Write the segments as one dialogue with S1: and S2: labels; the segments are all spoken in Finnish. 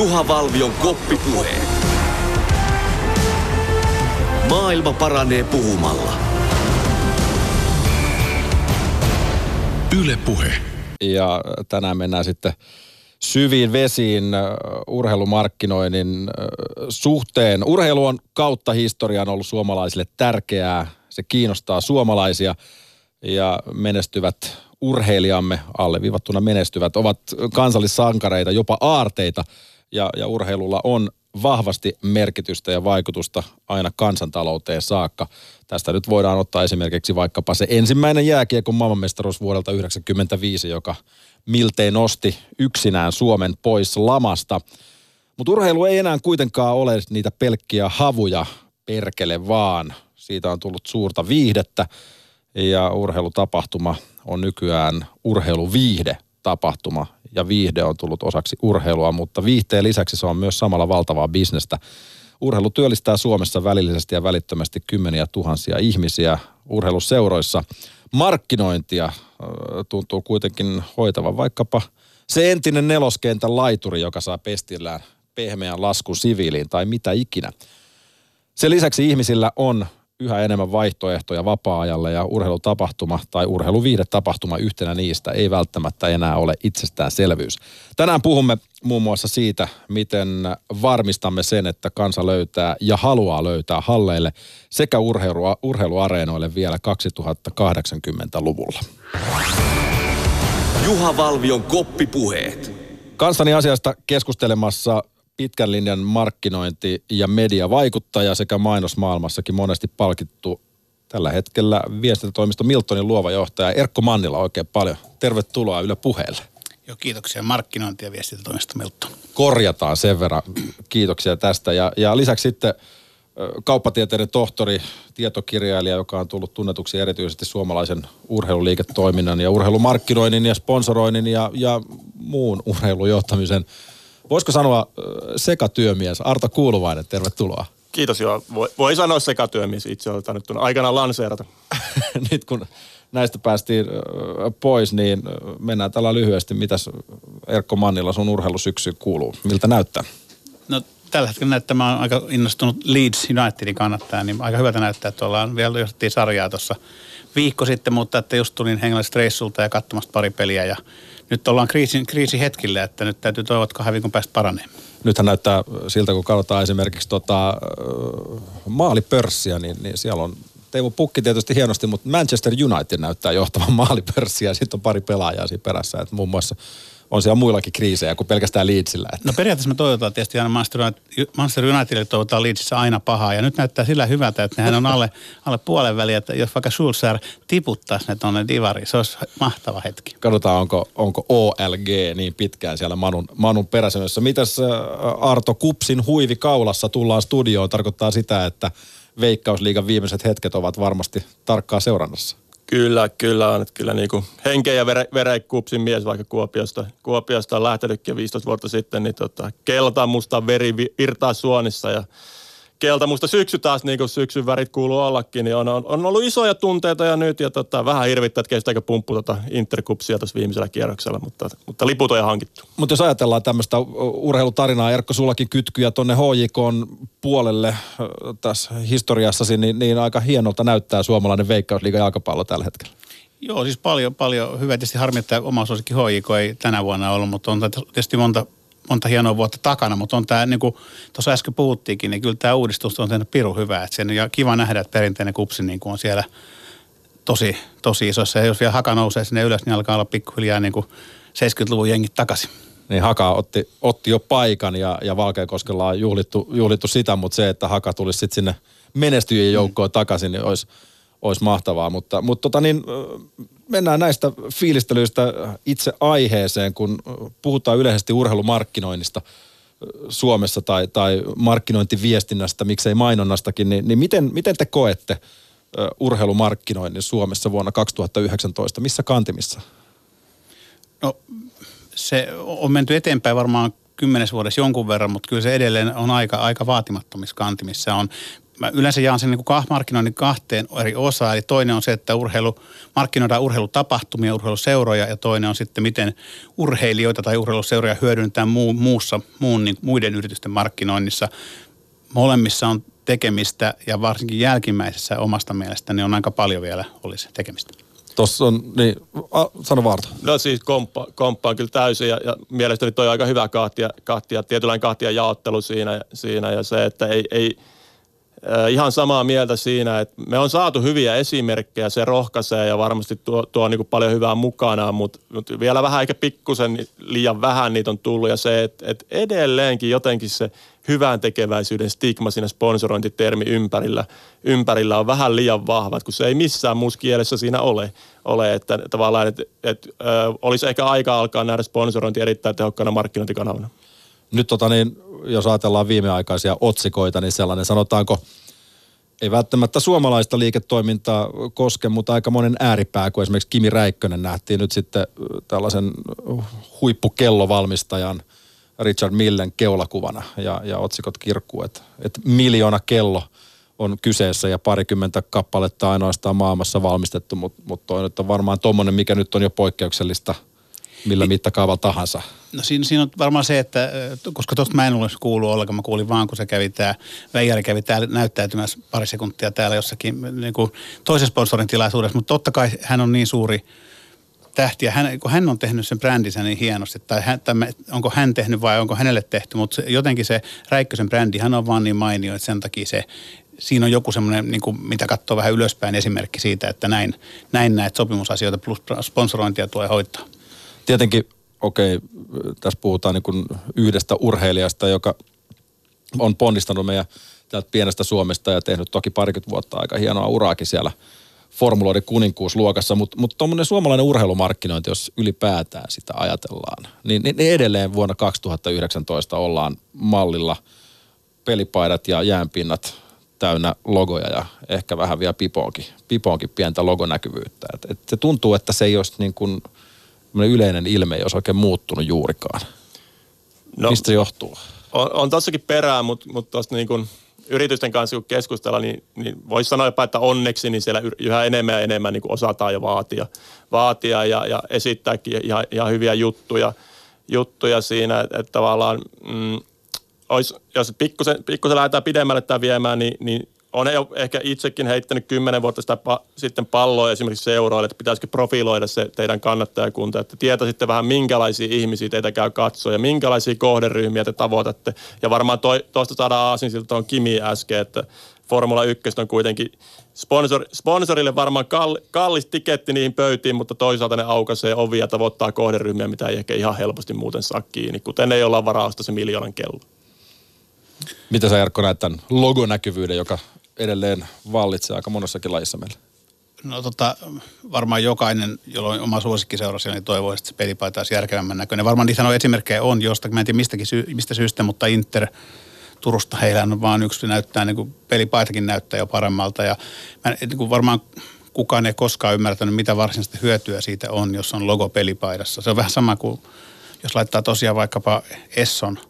S1: Juha Valvion koppipuhe. Maailma paranee puhumalla.
S2: Yle Puhe.
S3: Ja tänään mennään sitten syviin vesiin äh, urheilumarkkinoinnin äh, suhteen. Urheilu on kautta historian ollut suomalaisille tärkeää. Se kiinnostaa suomalaisia ja menestyvät urheilijamme, alleviivattuna menestyvät, ovat kansallissankareita, jopa aarteita. Ja, ja urheilulla on vahvasti merkitystä ja vaikutusta aina kansantalouteen saakka. Tästä nyt voidaan ottaa esimerkiksi vaikkapa se ensimmäinen jääkiekon maailmanmestaruus vuodelta 1995, joka miltei nosti yksinään Suomen pois lamasta. Mutta urheilu ei enää kuitenkaan ole niitä pelkkiä havuja perkele vaan. Siitä on tullut suurta viihdettä ja urheilutapahtuma on nykyään urheiluviihde tapahtuma ja viihde on tullut osaksi urheilua, mutta viihteen lisäksi se on myös samalla valtavaa bisnestä. Urheilu työllistää Suomessa välillisesti ja välittömästi kymmeniä tuhansia ihmisiä urheiluseuroissa. Markkinointia tuntuu kuitenkin hoitavan vaikkapa se entinen neloskentän laituri, joka saa pestillään pehmeän laskun siviiliin tai mitä ikinä. Sen lisäksi ihmisillä on yhä enemmän vaihtoehtoja vapaa-ajalle ja urheilutapahtuma tai urheiluviihdetapahtuma yhtenä niistä ei välttämättä enää ole itsestäänselvyys. Tänään puhumme muun muassa siitä, miten varmistamme sen, että kansa löytää ja haluaa löytää halleille sekä urheilu, urheiluareenoille vielä 2080-luvulla.
S1: Juha Valvion koppipuheet.
S3: Kanssani asiasta keskustelemassa pitkän linjan markkinointi- ja mediavaikuttaja sekä mainosmaailmassakin monesti palkittu tällä hetkellä viestintätoimisto Miltonin luova johtaja Erkko Mannila oikein paljon. Tervetuloa Yle Puheelle.
S4: Joo, kiitoksia markkinointi- ja viestintätoimisto Milton.
S3: Korjataan sen verran. Kiitoksia tästä. Ja, ja lisäksi sitten kauppatieteiden tohtori, tietokirjailija, joka on tullut tunnetuksi erityisesti suomalaisen urheiluliiketoiminnan ja urheilumarkkinoinnin ja sponsoroinnin ja, ja muun urheilujohtamisen voisiko sanoa sekatyömies Arto Kuuluvainen, tervetuloa.
S5: Kiitos joo. Voi, voi sanoa sekatyömies itse olen nyt aikana lanseerata.
S3: nyt kun näistä päästiin pois, niin mennään tällä lyhyesti. Mitäs Erkko Mannilla sun urheilusyksy kuuluu? Miltä näyttää?
S4: No tällä hetkellä näyttää, mä oon aika innostunut Leeds Unitedin kannattaa, niin aika hyvältä näyttää, että ollaan vielä johtettiin sarjaa tuossa viikko sitten, mutta että just tulin Henglannin reissulta ja katsomasta pari peliä ja nyt ollaan kriisin, kriisihetkillä, että nyt täytyy toivoa, että kahden viikon päästä paranee.
S3: Nythän näyttää siltä, kun katsotaan esimerkiksi tota, maalipörssiä, niin, niin siellä on Teemu Pukki tietysti hienosti, mutta Manchester United näyttää johtavan maalipörssiä ja sitten on pari pelaajaa siinä perässä. Että muun muassa on siellä muillakin kriisejä kuin pelkästään Leedsillä. Että.
S4: No periaatteessa me toivotaan tietysti aina Manchester, Manchester Unitedille toivotaan Leedsissä aina pahaa. Ja nyt näyttää sillä hyvältä, että nehän on alle, alle puolen väliä, että jos vaikka Schulzer tiputtaisi ne tuonne divariin, se olisi mahtava hetki.
S3: Katsotaan, onko, onko OLG niin pitkään siellä Manun, Manun peräsenossa. Mitäs Arto Kupsin huivi kaulassa tullaan studioon? Tarkoittaa sitä, että Veikkausliigan viimeiset hetket ovat varmasti tarkkaa seurannassa.
S5: Kyllä, kyllä on. Että kyllä niin henkeä ja vere, verekupsin mies vaikka Kuopiosta, Kuopiosta on lähtenytkin 15 vuotta sitten, niin tota, kelta musta veri virtaa suonissa ja kelta musta syksy taas, niin kuin syksyn värit kuuluu ollakin, niin on, on, on ollut isoja tunteita ja nyt ja tota, vähän hirvittää, että kestääkö pumppu tota Interkupsia tuossa viimeisellä kierroksella, mutta, mutta liput on jo hankittu.
S3: Mutta jos ajatellaan tämmöistä urheilutarinaa, Erkko, sullakin kytkyjä tuonne HJK puolelle tässä historiassasi, niin, niin aika hienolta näyttää suomalainen veikkausliiga jalkapallo tällä hetkellä.
S4: Joo, siis paljon, paljon hyvä. Tietysti harmi, että oma suosikki HJK ei tänä vuonna ollut, mutta on tietysti monta monta hienoa vuotta takana, mutta on tämä, niin kuin tuossa äsken puhuttiinkin, niin kyllä tämä uudistus on tehnyt piru hyvää. Että sen, ja kiva nähdä, että perinteinen kupsi niin kuin on siellä tosi, tosi isossa. Ja jos vielä haka nousee sinne ylös, niin alkaa olla pikkuhiljaa niin kuin 70-luvun jengit takaisin.
S3: Niin Haka otti, otti jo paikan ja, ja Valkeakoskella on juhlittu, juhlittu sitä, mutta se, että Haka tulisi sitten sinne menestyjien joukkoon mm. takaisin, niin olisi, olisi mahtavaa. Mutta, mutta tota niin, mennään näistä fiilistelyistä itse aiheeseen, kun puhutaan yleisesti urheilumarkkinoinnista Suomessa tai, tai markkinointiviestinnästä, miksei mainonnastakin, niin, niin miten, miten te koette urheilumarkkinoinnin Suomessa vuonna 2019? Missä kantimissa?
S4: No se on menty eteenpäin varmaan kymmenes vuodessa jonkun verran, mutta kyllä se edelleen on aika, aika vaatimattomissa kantimissa. On mä yleensä jaan sen niin kuin markkinoinnin kahteen eri osaan. Eli toinen on se, että urheilu, markkinoidaan urheilutapahtumia, urheiluseuroja ja toinen on sitten, miten urheilijoita tai urheiluseuroja hyödynnetään muu, muussa, muun, niin, muiden yritysten markkinoinnissa. Molemmissa on tekemistä ja varsinkin jälkimmäisessä omasta mielestäni on aika paljon vielä olisi tekemistä.
S3: Tuossa on, niin, a, sano Vaarto.
S5: No siis komppa, komppaan kyllä täysin ja, ja mielestäni toi on aika hyvä kahtia, kahtia tietynlainen kahtia jaottelu siinä, siinä ja se, että ei, ei ihan samaa mieltä siinä, että me on saatu hyviä esimerkkejä, se rohkaisee ja varmasti tuo, tuo niin paljon hyvää mukanaan, mutta, mutta vielä vähän eikä pikkusen liian vähän niitä on tullut ja se, että, että edelleenkin jotenkin se hyvän tekeväisyyden stigma siinä sponsorointitermi ympärillä, ympärillä on vähän liian vahva, kun se ei missään muussa kielessä siinä ole, ole että tavallaan, että, että ö, olisi ehkä aika alkaa nähdä sponsorointi erittäin tehokkaana markkinointikanavana.
S3: Nyt tota niin, jos ajatellaan viimeaikaisia otsikoita, niin sellainen sanotaanko, ei välttämättä suomalaista liiketoimintaa koske, mutta aika monen ääripää, kun esimerkiksi Kimi Räikkönen nähtiin nyt sitten tällaisen huippukellovalmistajan – Richard Millen keulakuvana. Ja, ja otsikot kirkkuu, että, että miljoona kello on kyseessä ja parikymmentä kappaletta ainoastaan maailmassa valmistettu, mutta mut toi nyt on varmaan tuommoinen, mikä nyt on jo poikkeuksellista millä mittakaavalla tahansa.
S4: No siinä, siinä on varmaan se, että koska tuosta mä en ole kuullut ollenkaan, mä kuulin vaan kun se kävi tämä, Veijari kävi täällä näyttäytymässä pari sekuntia täällä jossakin niin kuin toisen sponsorin tilaisuudessa, mutta totta kai hän on niin suuri tähti ja hän, kun hän on tehnyt sen brändinsä niin hienosti, tai hän, tai onko hän tehnyt vai onko hänelle tehty, mutta se, jotenkin se Räikkösen brändi, hän on vaan niin mainio, että sen takia se, siinä on joku semmoinen, niin kuin, mitä katsoo vähän ylöspäin esimerkki siitä, että näin, näin näitä sopimusasioita plus sponsorointia tulee hoitaa.
S3: Tietenkin, okei, okay, tässä puhutaan niin kuin yhdestä urheilijasta, joka on ponnistanut meidän täältä pienestä Suomesta ja tehnyt toki parikymmentä vuotta aika hienoa uraakin siellä – formuloiden kuninkuusluokassa, mutta mut tuommoinen suomalainen urheilumarkkinointi, jos ylipäätään sitä ajatellaan, niin, niin edelleen vuonna 2019 ollaan mallilla pelipaidat ja jäänpinnat täynnä logoja ja ehkä vähän vielä pipoonkin, pipoonkin pientä logonäkyvyyttä. Et, et se tuntuu, että se ei olisi niin kuin yleinen ilme, jos oikein muuttunut juurikaan. No, Mistä se johtuu?
S5: On, on tossakin perää, mutta mut tuosta niin kuin – yritysten kanssa kun keskustella, niin, niin voisi sanoa jopa, että onneksi niin siellä yhä enemmän ja enemmän niin kuin osataan jo vaatia, vaatia ja, ja esittääkin ihan, ihan hyviä juttuja, juttuja siinä, että, että tavallaan mm, olisi, jos pikkusen, pikkusen lähdetään pidemmälle tämä viemään, niin, niin on ehkä itsekin heittänyt kymmenen vuotta sitä pa- sitten palloa esimerkiksi seuroille, että pitäisikö profiloida se teidän kannattajakunta, että tietäisitte vähän minkälaisia ihmisiä teitä käy katsoa ja minkälaisia kohderyhmiä te tavoitatte. Ja varmaan toi, tuosta saadaan aasin siltä on Kimi äsken, että Formula 1 on kuitenkin sponsor, sponsorille varmaan kall, kallis tiketti niihin pöytiin, mutta toisaalta ne aukaisee ovia ja tavoittaa kohderyhmiä, mitä ei ehkä ihan helposti muuten saa kiinni, kuten ei olla varausta se miljoonan kello.
S3: Mitä sä Jarkko näet tämän logonäkyvyyden, joka edelleen vallitsee aika monessakin lajissa meillä?
S4: No tota, varmaan jokainen, jolla on oma suosikkiseura niin toivoo, että se pelipaita olisi järkevämmän näköinen. Varmaan niitä on esimerkkejä on jostakin, mä en tiedä mistäkin sy- mistä syystä, mutta Inter Turusta heillä on vaan yksi näyttää, niin kuin pelipaitakin näyttää jo paremmalta. Ja mä, niin kuin varmaan kukaan ei koskaan ymmärtänyt, mitä varsinaista hyötyä siitä on, jos on logo pelipaidassa. Se on vähän sama kuin, jos laittaa tosiaan vaikkapa Esson –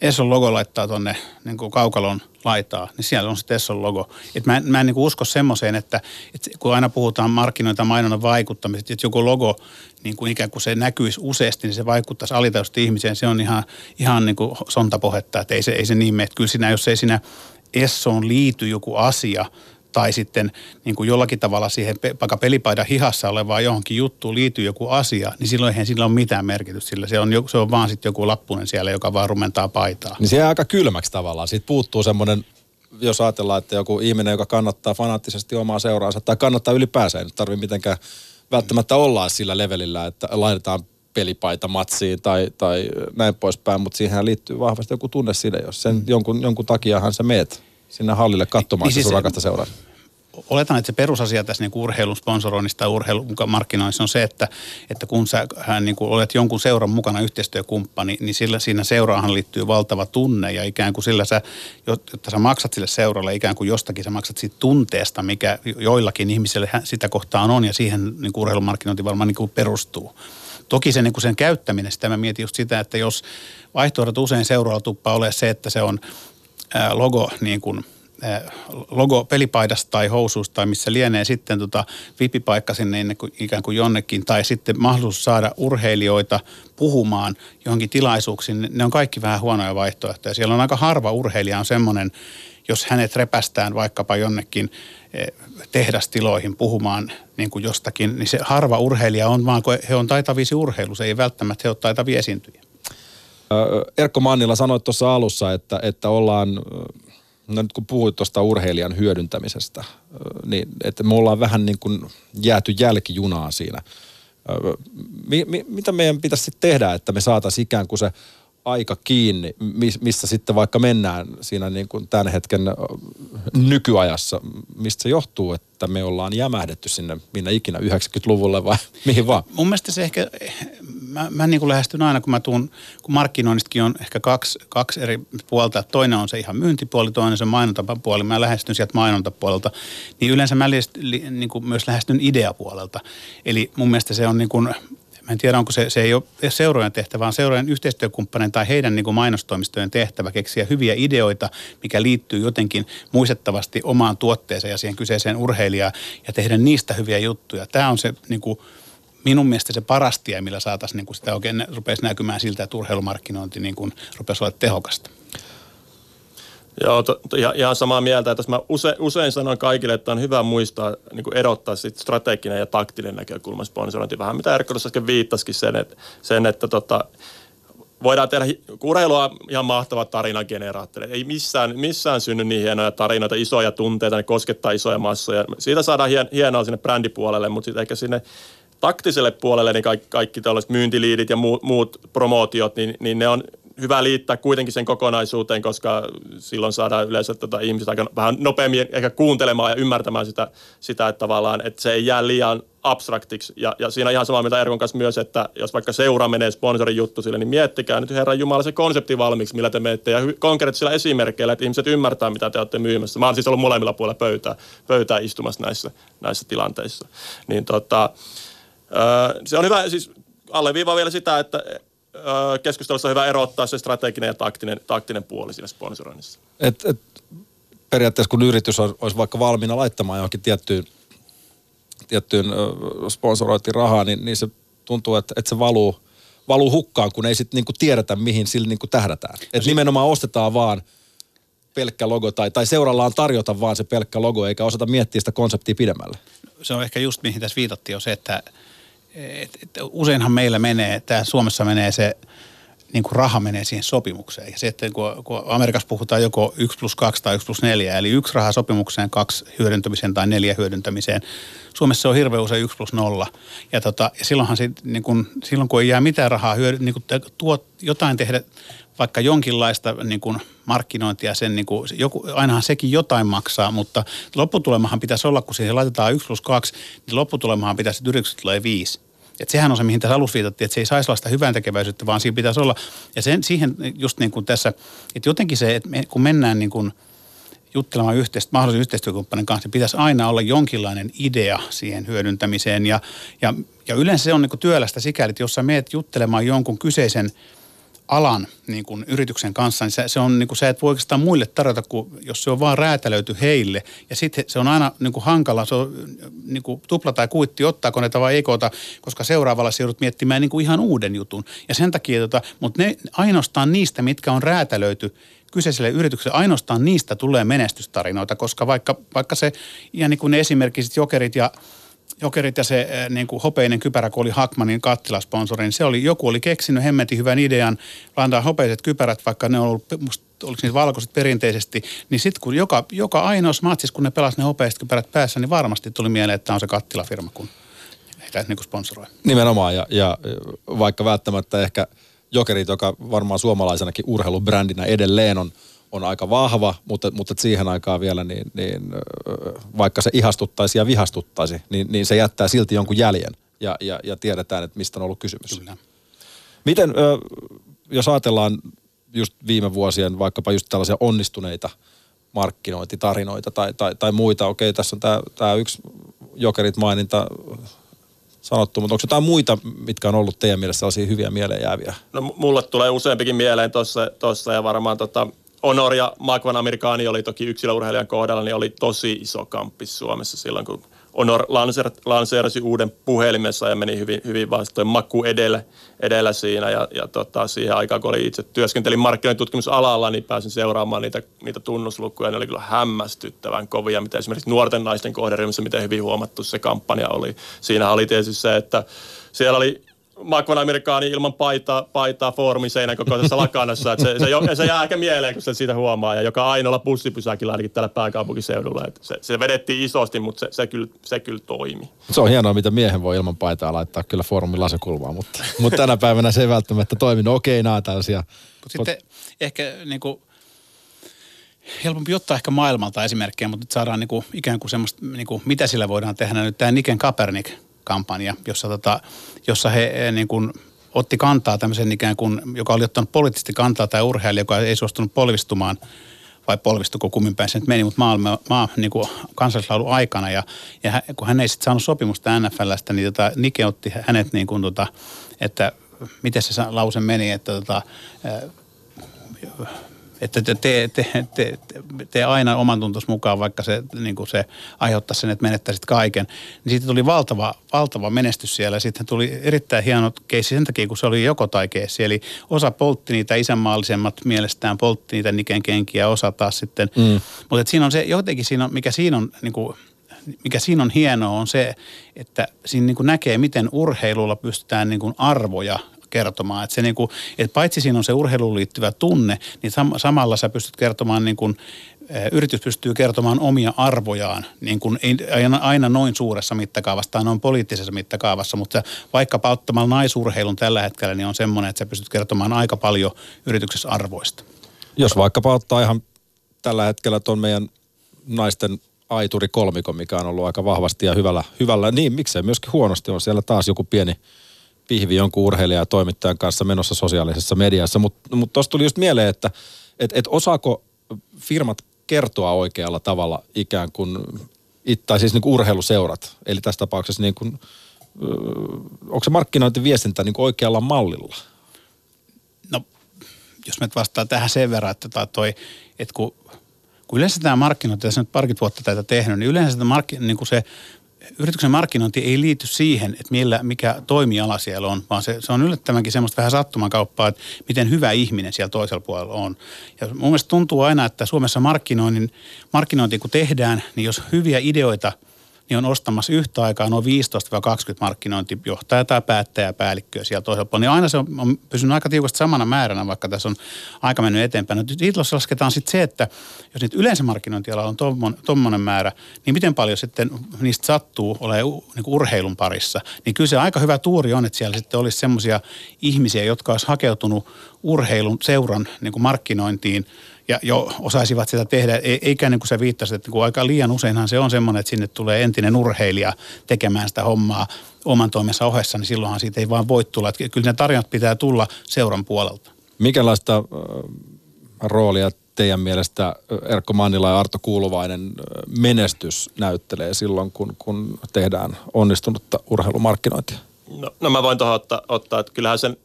S4: Esson logo laittaa tuonne niin kaukalon laitaa, niin siellä on se Esson logo. Et mä, mä en niin usko semmoiseen, että, että kun aina puhutaan markkinoita mainonnan vaikuttamisesta, että joku logo niin kuin ikään kuin se näkyisi useasti, niin se vaikuttaisi alitajuisesti ihmiseen. Se on ihan, ihan niin kuin sontapohetta, että ei se, ei se niin mene. Kyllä siinä, jos ei siinä Essoon liity joku asia, tai sitten niin kuin jollakin tavalla siihen vaikka pelipaidan hihassa olevaan johonkin juttuun liittyy joku asia, niin silloin eihän sillä ole mitään merkitystä sillä. Se on, se on vaan sitten joku lappunen siellä, joka vaan rumentaa paitaa.
S3: Niin se jää aika kylmäksi tavallaan. Siitä puuttuu semmoinen jos ajatellaan, että joku ihminen, joka kannattaa fanaattisesti omaa seuraansa tai kannattaa ylipäänsä, ei nyt tarvitse mitenkään välttämättä olla sillä levelillä, että laitetaan pelipaita matsiin tai, tai näin poispäin, mutta siihen liittyy vahvasti joku tunne siinä, jos sen mm. jonkun, jonkun takiahan sä meet sinne hallille katsomaan niin, siis, sun rakasta seuraa
S4: oletan, että se perusasia tässä niin urheilun sponsoroinnista ja urheilun markkinoinnissa on se, että, että kun sä hän, niin kuin olet jonkun seuran mukana yhteistyökumppani, niin sillä siinä seuraahan liittyy valtava tunne ja ikään kuin sillä sä, jotta sä maksat sille seuralle ikään kuin jostakin, sä maksat siitä tunteesta, mikä joillakin ihmisille sitä kohtaan on ja siihen niin kuin urheilumarkkinointi varmaan niin kuin perustuu. Toki se, niin kuin sen käyttäminen, sitä mä mietin just sitä, että jos vaihtoehdot usein seuraalla tuppaa ole se, että se on logo niin kuin – logo pelipaidasta tai housuista tai missä lienee sitten tota vipipaikka sinne ikään kuin jonnekin tai sitten mahdollisuus saada urheilijoita puhumaan johonkin tilaisuuksiin, ne on kaikki vähän huonoja vaihtoehtoja. Siellä on aika harva urheilija on semmoinen, jos hänet repästään vaikkapa jonnekin eh, tehdastiloihin puhumaan niin kuin jostakin, niin se harva urheilija on vaan, kun he on taitavia urheilu, se ei välttämättä he ole taitavia esiintyjiä.
S3: Erkko Mannila sanoi tuossa alussa, että, että ollaan, no nyt kun puhuit tuosta urheilijan hyödyntämisestä, niin että me ollaan vähän niin kuin jääty jälkijunaan siinä. Mi, mi, mitä meidän pitäisi sitten tehdä, että me saataisiin ikään kuin se aika kiinni, missä sitten vaikka mennään siinä niin kuin tämän hetken nykyajassa, mistä se johtuu, että me ollaan jämähdetty sinne minne ikinä 90-luvulle vai mihin vaan?
S4: Mun mielestä se ehkä, mä, mä niin kuin lähestyn aina, kun mä tuun, kun markkinoinnistakin on ehkä kaksi, kaksi eri puolta. Toinen on se ihan myyntipuoli, toinen se mainontapuoli. Mä lähestyn sieltä mainontapuolelta. Niin yleensä mä niin kuin myös lähestyn ideapuolelta. Eli mun mielestä se on niin kuin Mä en tiedä, onko se, se ei ole seurojen tehtävä, vaan seurojen yhteistyökumppanen tai heidän niin kuin mainostoimistojen tehtävä keksiä hyviä ideoita, mikä liittyy jotenkin muistettavasti omaan tuotteeseen ja siihen kyseiseen urheilijaan ja tehdä niistä hyviä juttuja. Tämä on se niin kuin, minun mielestä se paras tie, millä saataisiin niin kuin sitä oikein rupeaisi näkymään siltä, että urheilumarkkinointi niin kuin rupeaisi olla tehokasta.
S5: Joo, to, to, ihan samaa mieltä. Että mä use, usein sanon kaikille, että on hyvä muistaa niin kuin erottaa sit strateginen ja taktinen näkökulma sponsorointi. Vähän mitä Erkko äsken viittasikin sen, että, sen, että tota, voidaan tehdä, urheilua ihan mahtava tarinageneraattori. Ei missään, missään synny niin hienoja tarinoita, isoja tunteita, ne koskettaa isoja massoja. Siitä saadaan hien, hienoa sinne brändipuolelle, mutta sitten ehkä sinne taktiselle puolelle niin kaikki, kaikki tällaiset myyntiliidit ja muut, muut promootiot, niin, niin ne on hyvä liittää kuitenkin sen kokonaisuuteen, koska silloin saadaan yleensä tota ihmiset aika vähän nopeammin ehkä kuuntelemaan ja ymmärtämään sitä, sitä että tavallaan, että se ei jää liian abstraktiksi. Ja, ja siinä on ihan samaa mitä Erkon kanssa myös, että jos vaikka seura menee sponsorin juttu sille, niin miettikää nyt Herran Jumala se konsepti valmiiksi, millä te menette ja konkreettisilla esimerkkeillä, että ihmiset ymmärtää, mitä te olette myymässä. Mä oon siis ollut molemmilla puolilla pöytää, pöytää istumassa näissä, näissä tilanteissa. Niin tota, se on hyvä, siis alleviivaa vielä sitä, että keskustelussa on hyvä erottaa se strateginen ja taktinen, taktinen puoli siinä sponsoroinnissa.
S3: Et, et, periaatteessa kun yritys olisi vaikka valmiina laittamaan johonkin tiettyyn, tiettyyn sponsorointiin rahaa, niin, niin se tuntuu, että, että se valuu, valuu hukkaan, kun ei sitten niinku tiedetä, mihin sillä niinku tähdätään. Et nimenomaan ostetaan vaan pelkkä logo tai, tai seurallaan tarjota vaan se pelkkä logo, eikä osata miettiä sitä konseptia pidemmälle.
S4: Se on ehkä just mihin tässä viitattiin on se, että et, et useinhan meillä menee, tämä Suomessa menee se, niin kuin raha menee siihen sopimukseen. Ja sitten kun, kun Amerikassa puhutaan joko 1 plus 2 tai 1 plus 4, eli yksi raha sopimukseen, kaksi hyödyntämiseen tai neljä hyödyntämiseen. Suomessa on hirveän usein 1 plus 0. Ja, tota, ja silloinhan sit, niin kun, silloin kun ei jää mitään rahaa hyödy, niin kun tuot jotain tehdä vaikka jonkinlaista niin kuin markkinointia, sen niin kuin, joku, ainahan sekin jotain maksaa, mutta lopputulemahan pitäisi olla, kun siihen laitetaan 1 plus 2, niin lopputulemahan pitäisi, että yritykset tulee 5. Et sehän on se, mihin tässä alussa viitattiin, että se ei saisi sellaista hyvän tekeväisyyttä, vaan siinä pitäisi olla. Ja sen, siihen just niin kuin tässä, että jotenkin se, että me, kun mennään niin kuin juttelemaan yhteistyö, mahdollisen yhteistyökumppanin kanssa, niin pitäisi aina olla jonkinlainen idea siihen hyödyntämiseen. Ja, ja, ja yleensä se on niin kuin työlästä sikäli, että jos sä meet juttelemaan jonkun kyseisen – alan niin kuin yrityksen kanssa, niin se, se on niin kuin se, että voi oikeastaan muille tarjota, kun, jos se on vaan räätälöity heille. Ja sitten se on aina niin kuin hankala, se on niin kuin tupla tai kuitti, ottaako ne vai eikö koska seuraavalla se joudut miettimään niin kuin ihan uuden jutun. Ja sen takia, tota, mutta ne ainoastaan niistä, mitkä on räätälöity kyseiselle yritykselle, ainoastaan niistä tulee menestystarinoita, koska vaikka, vaikka se, ihan niin kuin ne esimerkiksi jokerit ja Jokerit ja se eh, niin kuin hopeinen kypärä, kun oli Hackmanin kattilasponsori, niin se oli, joku oli keksinyt hemmetin hyvän idean, antaa hopeiset kypärät, vaikka ne on ollut, musta, oliko niitä valkoiset perinteisesti, niin sitten kun joka, joka ainoa matsis, kun ne pelasivat ne hopeiset kypärät päässä, niin varmasti tuli mieleen, että tämä on se kattilafirma, kun heitä niin kuin sponsoroi.
S3: Nimenomaan, ja, ja vaikka välttämättä ehkä Jokerit, joka varmaan suomalaisenakin urheilubrändinä edelleen on – on aika vahva, mutta, mutta siihen aikaan vielä, niin, niin vaikka se ihastuttaisi ja vihastuttaisi, niin, niin se jättää silti jonkun jäljen ja, ja, ja tiedetään, että mistä on ollut kysymys. Kyllä. Miten, jos ajatellaan just viime vuosien vaikkapa just tällaisia onnistuneita markkinointitarinoita tai, tai, tai muita, okei, tässä on tämä, tämä yksi jokerit maininta sanottu, mutta onko jotain muita, mitkä on ollut teidän mielessä sellaisia hyviä mieleen jääviä?
S5: No mulle tulee useampikin mieleen tuossa ja varmaan tota, Honor ja Makvan Amerikaani oli toki yksilöurheilijan kohdalla, niin oli tosi iso kamppis Suomessa silloin, kun Honor lanseerasi uuden puhelimessa ja meni hyvin, hyvin vastoin maku edellä, edellä siinä. Ja, ja tota, siihen aikaan, kun oli itse työskentelin markkinointutkimusalalla, niin pääsin seuraamaan niitä, niitä tunnuslukuja. Ne oli kyllä hämmästyttävän kovia, mitä esimerkiksi nuorten naisten kohderyhmässä, miten hyvin huomattu se kampanja oli. Siinä oli tietysti se, että siellä oli Makvan Amerikaani ilman paitaa, paitaa foorumin seinän kokoisessa lakanassa. Että se, se, se, jää ehkä mieleen, kun se siitä huomaa. Ja joka ainoalla bussipysäkillä ainakin tällä pääkaupunkiseudulla. Että se, se vedettiin isosti, mutta se, se, kyllä, se kyllä toimi.
S3: Se on hienoa, mitä miehen voi ilman paitaa laittaa kyllä foorumin lasekulmaa, mutta, mutta tänä päivänä se ei välttämättä toimi. No okei, nämä tällaisia.
S4: Mutta sitten ehkä niin kuin, helpompi ottaa ehkä maailmalta esimerkkejä, mutta nyt saadaan niin kuin, ikään kuin semmoista, niin kuin, mitä sillä voidaan tehdä. Nyt tämä Niken Kapernik kampanja, jossa, tota, jossa he niin kuin, otti kantaa tämmöisen ikään kuin, joka oli ottanut poliittisesti kantaa tai urheilija, joka ei suostunut polvistumaan vai polvistuko kummin päin se nyt meni, mutta maa, maa niin kuin kansallislaulun aikana. Ja, ja hän, kun hän ei sitten saanut sopimusta NFLstä, niin tota, Nike otti hänet niin kuin, tota, että miten se lause meni, että tota, että te, te, te, te, te aina oman tuntus mukaan, vaikka se, niin kuin se aiheuttaa sen, että menettäisit kaiken. Niin siitä tuli valtava, valtava menestys siellä. Sitten tuli erittäin hieno keissi sen takia, kun se oli joko tai keissi. Eli osa poltti niitä isänmaallisemmat mielestään, poltti niitä Niken kenkiä, osa taas sitten. Mm. Mutta siinä on se, jotenkin siinä on, mikä siinä on niin kuin, mikä siinä on hienoa on se, että siinä niin näkee, miten urheilulla pystytään niin arvoja kertomaan. Että, se niin kuin, että paitsi siinä on se urheiluun liittyvä tunne, niin sam- samalla sä pystyt kertomaan niin kuin, yritys pystyy kertomaan omia arvojaan, niin kuin aina noin suuressa mittakaavassa tai noin poliittisessa mittakaavassa, mutta vaikkapa ottamalla naisurheilun tällä hetkellä, niin on semmoinen, että sä pystyt kertomaan aika paljon yrityksessä arvoista.
S3: Jos vaikkapa ottaa ihan tällä hetkellä tuon meidän naisten aituri kolmiko, mikä on ollut aika vahvasti ja hyvällä, hyvällä niin miksei myöskin huonosti, on siellä taas joku pieni – pihvi jonkun urheilijan ja toimittajan kanssa menossa sosiaalisessa mediassa. Mutta mut tuossa tuli just mieleen, että et, et osaako firmat kertoa oikealla tavalla ikään kuin, tai siis niin kuin urheiluseurat, eli tässä tapauksessa niin kuin, onko se markkinointiviestintä niin kuin oikealla mallilla?
S4: No, jos me vastaa tähän sen verran, että, tota toi, että kun, kun yleensä tämä markkinointi, tässä nyt parikymmentä vuotta tätä tehnyt, niin yleensä tämä markki, niin kuin se yrityksen markkinointi ei liity siihen, että millä, mikä toimiala siellä on, vaan se, se on yllättävänkin semmoista vähän sattumakauppaa, että miten hyvä ihminen siellä toisella puolella on. Ja mun mielestä tuntuu aina, että Suomessa markkinointi kun tehdään, niin jos hyviä ideoita – niin on ostamassa yhtä aikaa noin 15-20 markkinointijohtajaa tai päättäjää päällikköä siellä toisella puolella. Niin aina se on, on pysynyt aika tiukasti samana määränä, vaikka tässä on aika mennyt eteenpäin. No, siitä lasketaan sitten se, että jos nyt yleensä markkinointialalla on tuommoinen määrä, niin miten paljon sitten niistä sattuu olemaan niin urheilun parissa. Niin kyllä se aika hyvä tuuri on, että siellä sitten olisi semmoisia ihmisiä, jotka olisi hakeutunut urheilun seuran niin kuin markkinointiin – ja jo osaisivat sitä tehdä, e- eikä niin kuin sä viittasit, että kun aika liian useinhan se on semmoinen, että sinne tulee entinen urheilija tekemään sitä hommaa oman toimensa ohessa, niin silloinhan siitä ei vaan voi tulla. Että kyllä ne tarjonnat pitää tulla seuran puolelta.
S3: Mikälaista äh, roolia teidän mielestä Erkko Mannila ja Arto Kuuluvainen menestys näyttelee silloin, kun, kun tehdään onnistunutta urheilumarkkinointia?
S5: No, no mä voin tuohon ottaa, ottaa, että kyllähän, sen,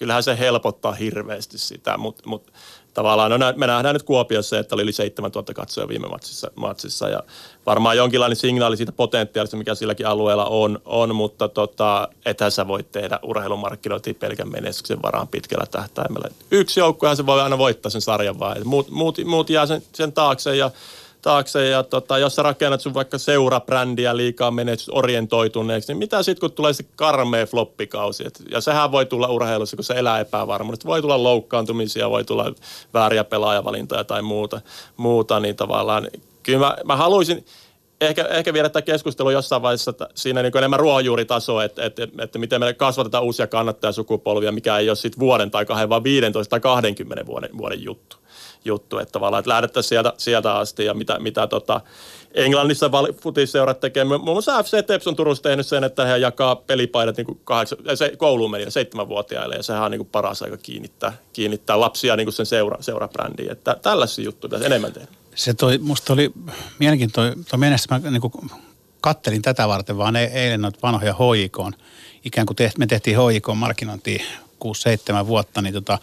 S5: kyllähän se helpottaa hirveästi sitä, mutta mut tavallaan, no me nähdään nyt Kuopiossa, että oli yli 7000 katsoja viime matsissa, matsissa ja varmaan jonkinlainen signaali siitä potentiaalista, mikä silläkin alueella on, on mutta tota, ethän sä voi tehdä urheilumarkkinointia pelkän menestyksen varaan pitkällä tähtäimellä. Yksi joukkuehan se voi aina voittaa sen sarjan vaan, muut, muut, muut jää sen, sen taakse ja taakse ja tota, jos sä rakennat sun vaikka seurabrändiä liikaa menestysorientoituneeksi, niin mitä sitten kun tulee se karmea floppikausi? Et, ja sehän voi tulla urheilussa, kun se elää epävarmuudesta. Voi tulla loukkaantumisia, voi tulla vääriä pelaajavalintoja tai muuta, muuta niin tavallaan kyllä mä, mä haluaisin, ehkä, ehkä viedä tämä keskustelu jossain vaiheessa siinä niin enemmän ruohonjuuritaso, että, että, että, että miten me kasvatetaan uusia kannattajasukupolvia, mikä ei ole sitten vuoden tai kahden, vaan 15 tai 20 vuoden, vuoden juttu juttu, että tavallaan, että lähdettäisiin sieltä, sieltä asti ja mitä, mitä tota, Englannissa futisseurat tekee. Muun muassa FC Teps on Turussa tehnyt sen, että he jakaa pelipaidat niin kahdeksan, se, kouluun meni seitsemänvuotiaille ja sehän on niin paras aika kiinnittää, kiinnittää lapsia niin sen seura, seurabrändiin. Että tällaisia juttuja pitäisi enemmän tehdä.
S4: Se toi, musta oli mielenkiintoinen toi menestys. Mä niin kuin kattelin tätä varten vaan e- eilen noita vanhoja hoikoon. Ikään kuin me tehtiin hoikoon markkinointia 6-7 vuotta, niin tota,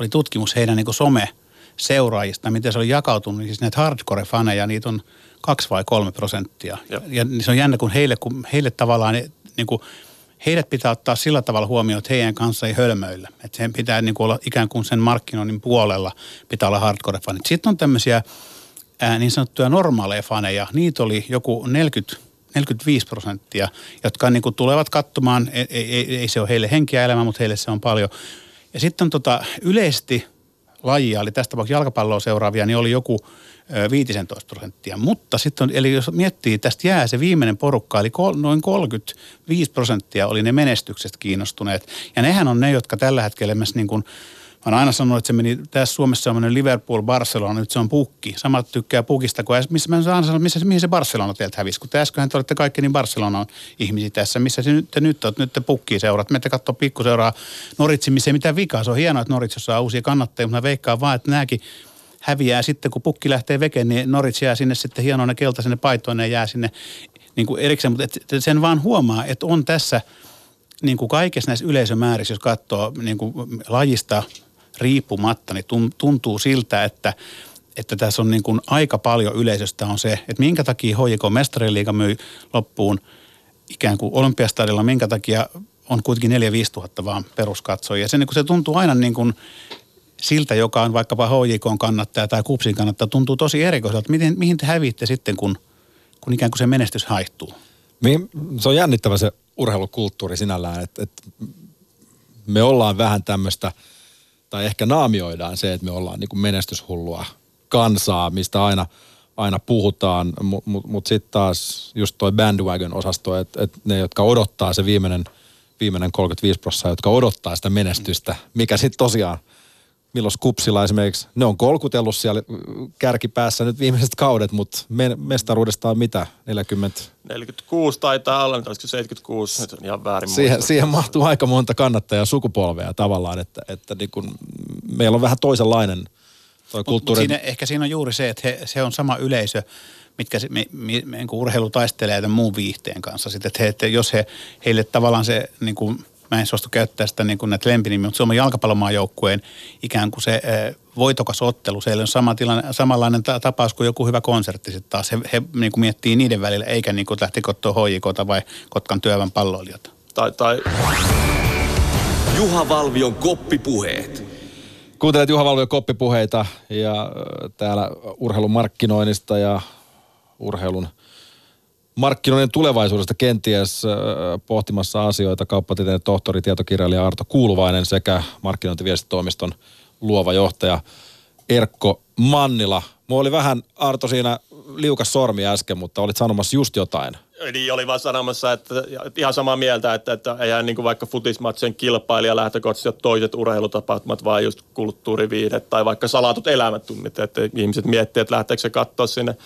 S4: oli tutkimus heidän niin some – seuraajista, miten se oli jakautunut, niin siis näitä hardcore-faneja, niitä on kaksi vai kolme prosenttia.
S5: Joo.
S4: Ja niin se on jännä, kun heille, kun heille tavallaan niin kuin, heidät pitää ottaa sillä tavalla huomioon, että heidän kanssa ei hölmöillä. Että sen pitää niin kuin olla ikään kuin sen markkinoinnin puolella pitää olla hardcore-fanit. Sitten on tämmöisiä ää, niin sanottuja normaaleja faneja. Niitä oli joku 40, 45 prosenttia, jotka niin kuin tulevat katsomaan. Ei, ei, ei, ei se ole heille henkiä elämä, mutta heille se on paljon. Ja sitten on tota, yleisesti lajia, eli tästä tapauksessa jalkapalloa seuraavia, niin oli joku ö, 15 prosenttia. Mutta sitten, eli jos miettii, tästä jää se viimeinen porukka, eli noin 35 prosenttia oli ne menestyksestä kiinnostuneet. Ja nehän on ne, jotka tällä hetkellä myös niin kuin, mä oon aina sanonut, että se meni, tässä Suomessa mennyt Liverpool, Barcelona, nyt se on pukki. Samat tykkää pukista kuin, äs- missä mä aina sanonut, missä, mihin se Barcelona teiltä hävisi. Kun te äsken te olette kaikki niin Barcelona ihmisiä tässä, missä se nyt, te nyt oot, nyt te pukkii seurat. Menette katsoa pikkuseuraa Noritsi, missä ei mitään vikaa. Se on hienoa, että Norits saa uusia kannattajia, mutta mä veikkaan vaan, että nämäkin häviää sitten, kun pukki lähtee vekeen, niin Norits jää sinne sitten hienoina keltaisenne paitoineen jää sinne niin kuin erikseen, mutta sen vaan huomaa, että on tässä niin kuin kaikessa näissä yleisömäärissä, jos katsoo niin kuin lajista riippumatta, niin tun- tuntuu siltä, että, että tässä on niin kuin aika paljon yleisöstä on se, että minkä takia HJK Mestariliiga myi loppuun ikään kuin olympiastadilla, minkä takia on kuitenkin 4-5 tuhatta vaan peruskatsojia. Se, niin kuin se tuntuu aina niin kuin siltä, joka on vaikkapa HJK kannattaja tai KUPSin kannattaja, tuntuu tosi erikoiselta. Miten, mihin te hävitte sitten, kun, kun ikään kuin se menestys haihtuu?
S3: Se on jännittävä se urheilukulttuuri sinällään, että, että me ollaan vähän tämmöistä, tai ehkä naamioidaan se, että me ollaan niin kuin menestyshullua kansaa, mistä aina, aina puhutaan, mutta mut, mut sitten taas just toi bandwagon-osasto, että, että ne, jotka odottaa se viimeinen, viimeinen 35 prosenttia, jotka odottaa sitä menestystä, mikä sitten tosiaan milloin Kupsilla esimerkiksi, ne on kolkutellut siellä kärkipäässä nyt viimeiset kaudet, mutta me, mestaruudesta on mitä, 40,
S5: 46 taitaa olla, nyt olisiko 76, nyt on ihan väärin
S3: siihen, siihen mahtuu aika monta kannattajaa sukupolvea tavallaan, että, että niin kun, meillä on vähän toisenlainen toi
S4: Mutta
S3: kulttuuri.
S4: siinä, ehkä siinä on juuri se, että he, se on sama yleisö, mitkä se, me, me, me, urheilu taistelee tämän muun viihteen kanssa. Sitten, että, he, että jos he, heille tavallaan se, niin kuin, mä en suostu käyttää sitä niin kuin näitä lempinimiä, mutta Suomen jalkapallomaajoukkueen ikään kuin se äh, voitokas ottelu, se on sama tilanne, samanlainen ta- tapaus kuin joku hyvä konsertti sitten taas. He, he niin kuin miettii niiden välillä, eikä niin kuin lähti kottoa HJKta vai Kotkan työväen palloilijoita.
S5: Tai, tai
S1: Juha Valvion koppipuheet.
S3: Kuuntelet Juha Valvio koppipuheita ja täällä urheilun markkinoinnista ja urheilun markkinoinnin tulevaisuudesta kenties äh, pohtimassa asioita kauppatieteen tohtori, tietokirjailija Arto Kuuluvainen sekä markkinointiviestitoimiston luova johtaja Erkko Mannila. Mulla oli vähän Arto siinä liukas sormi äsken, mutta olit sanomassa just jotain.
S5: Niin oli vaan sanomassa, että ihan samaa mieltä, että, että eihän niin kuin vaikka futismatsen kilpailija lähtökohtaisesti ole toiset urheilutapahtumat, vaan just kulttuuriviihdet tai vaikka salatut elämäntunnit, että ihmiset miettii, että lähteekö se katsoa sinne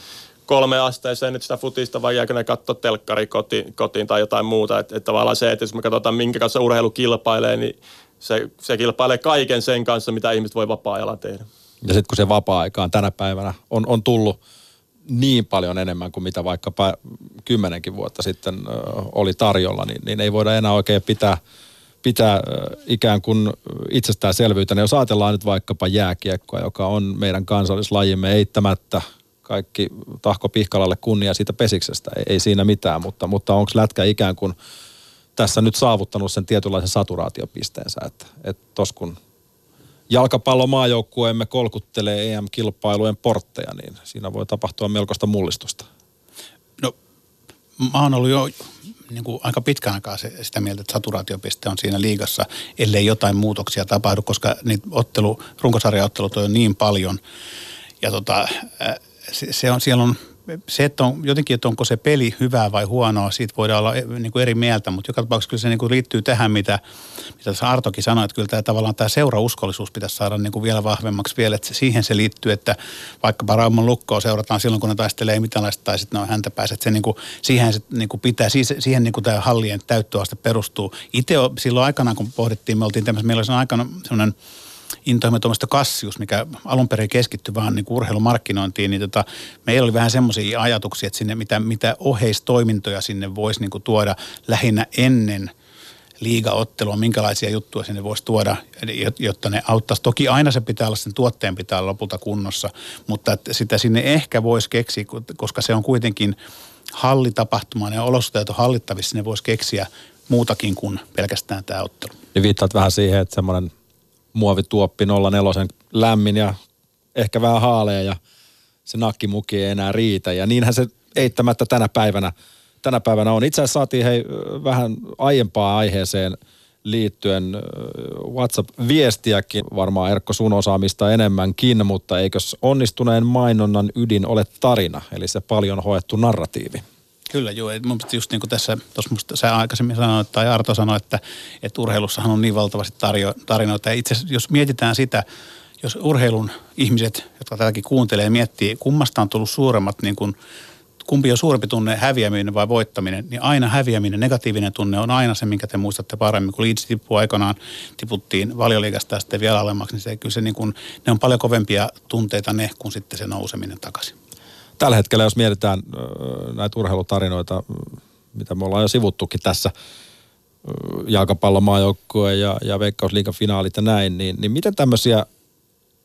S5: kolme asteeseen nyt sitä futista vai jääkö ne katsoa telkkari kotiin, kotiin tai jotain muuta. Että, että tavallaan se, että jos me katsotaan minkä kanssa urheilu kilpailee, niin se, se kilpailee kaiken sen kanssa, mitä ihmiset voi vapaa-ajalla tehdä.
S3: Ja sitten kun se vapaa-aikaan tänä päivänä on, on tullut niin paljon enemmän kuin mitä vaikkapa kymmenenkin vuotta sitten oli tarjolla, niin, niin ei voida enää oikein pitää, pitää ikään kuin itsestäänselvyytenä. Jos ajatellaan nyt vaikkapa jääkiekkoa, joka on meidän kansallislajimme eittämättä kaikki tahko Pihkalalle kunnia siitä pesiksestä, ei, ei siinä mitään, mutta, mutta onko lätkä ikään kuin tässä nyt saavuttanut sen tietynlaisen saturaatiopisteensä, että, tos kun jalkapallomaajoukkueemme kolkuttelee EM-kilpailujen portteja, niin siinä voi tapahtua melkoista mullistusta.
S4: No, mä oon ollut jo niin kuin aika pitkän aikaa se, sitä mieltä, että saturaatiopiste on siinä liigassa, ellei jotain muutoksia tapahdu, koska niitä ottelu, runkosarjaottelut on niin paljon. Ja tota, se, se on, siellä on se, että on jotenkin, että onko se peli hyvää vai huonoa, siitä voidaan olla eh, niin kuin eri mieltä, mutta joka tapauksessa kyllä se niin kuin liittyy tähän, mitä, mitä tässä Artokin sanoi, että kyllä tämä tavallaan tämä seurauskollisuus pitäisi saada niin kuin vielä vahvemmaksi vielä, että siihen se liittyy, että vaikkapa Raumon lukkoa seurataan silloin, kun ne taistelee mitään tai sitten ne on häntä pääset, että se niin kuin, siihen se niin kuin pitää, siihen, siihen niin kuin tämä hallien täyttöaste perustuu. Itse silloin aikanaan, kun pohdittiin, me oltiin tämmöisessä, meillä oli aikana sellainen intoimme tuommoista Kassius, mikä alun perin keskittyi vaan niin urheilumarkkinointiin, niin tota, meillä oli vähän semmoisia ajatuksia, että sinne mitä, mitä oheistoimintoja sinne voisi niin tuoda lähinnä ennen liigaottelua, minkälaisia juttuja sinne voisi tuoda, jotta ne auttaisi. Toki aina se pitää olla, sen tuotteen pitää olla lopulta kunnossa, mutta sitä sinne ehkä voisi keksiä, koska se on kuitenkin hallitapahtuma, ja olosuhteet on hallittavissa, ne voisi keksiä muutakin kuin pelkästään tämä ottelu.
S3: Ja viittaat vähän siihen, että semmoinen muovituoppi 04 lämmin ja ehkä vähän haalea ja se nakkimuki ei enää riitä. Ja niinhän se eittämättä tänä päivänä, tänä päivänä on. Itse asiassa saatiin hei vähän aiempaa aiheeseen liittyen WhatsApp-viestiäkin, varmaan Erkko sun osaamista enemmänkin, mutta eikös onnistuneen mainonnan ydin ole tarina, eli se paljon hoettu narratiivi?
S4: Kyllä joo, mun mielestä just niin kuin tässä, tuossa sä aikaisemmin sanoit, tai Arto sanoi, että, että urheilussahan on niin valtavasti tarjo, tarinoita. Ja itse asiassa, jos mietitään sitä, jos urheilun ihmiset, jotka tätäkin kuuntelee, miettii, kummasta on tullut suuremmat, niin kuin, kumpi on suurempi tunne, häviäminen vai voittaminen, niin aina häviäminen, negatiivinen tunne on aina se, minkä te muistatte paremmin. Kun Leeds tippuu aikanaan, tiputtiin valioliigasta ja sitten vielä alemmaksi, niin se, kyllä se niin kuin, ne on paljon kovempia tunteita ne, kuin sitten se nouseminen takaisin
S3: tällä hetkellä, jos mietitään näitä urheilutarinoita, mitä me ollaan jo sivuttukin tässä, jalkapallomaajoukkue ja, ja Veikkausliikan finaalit ja näin, niin, niin miten tämmöisiä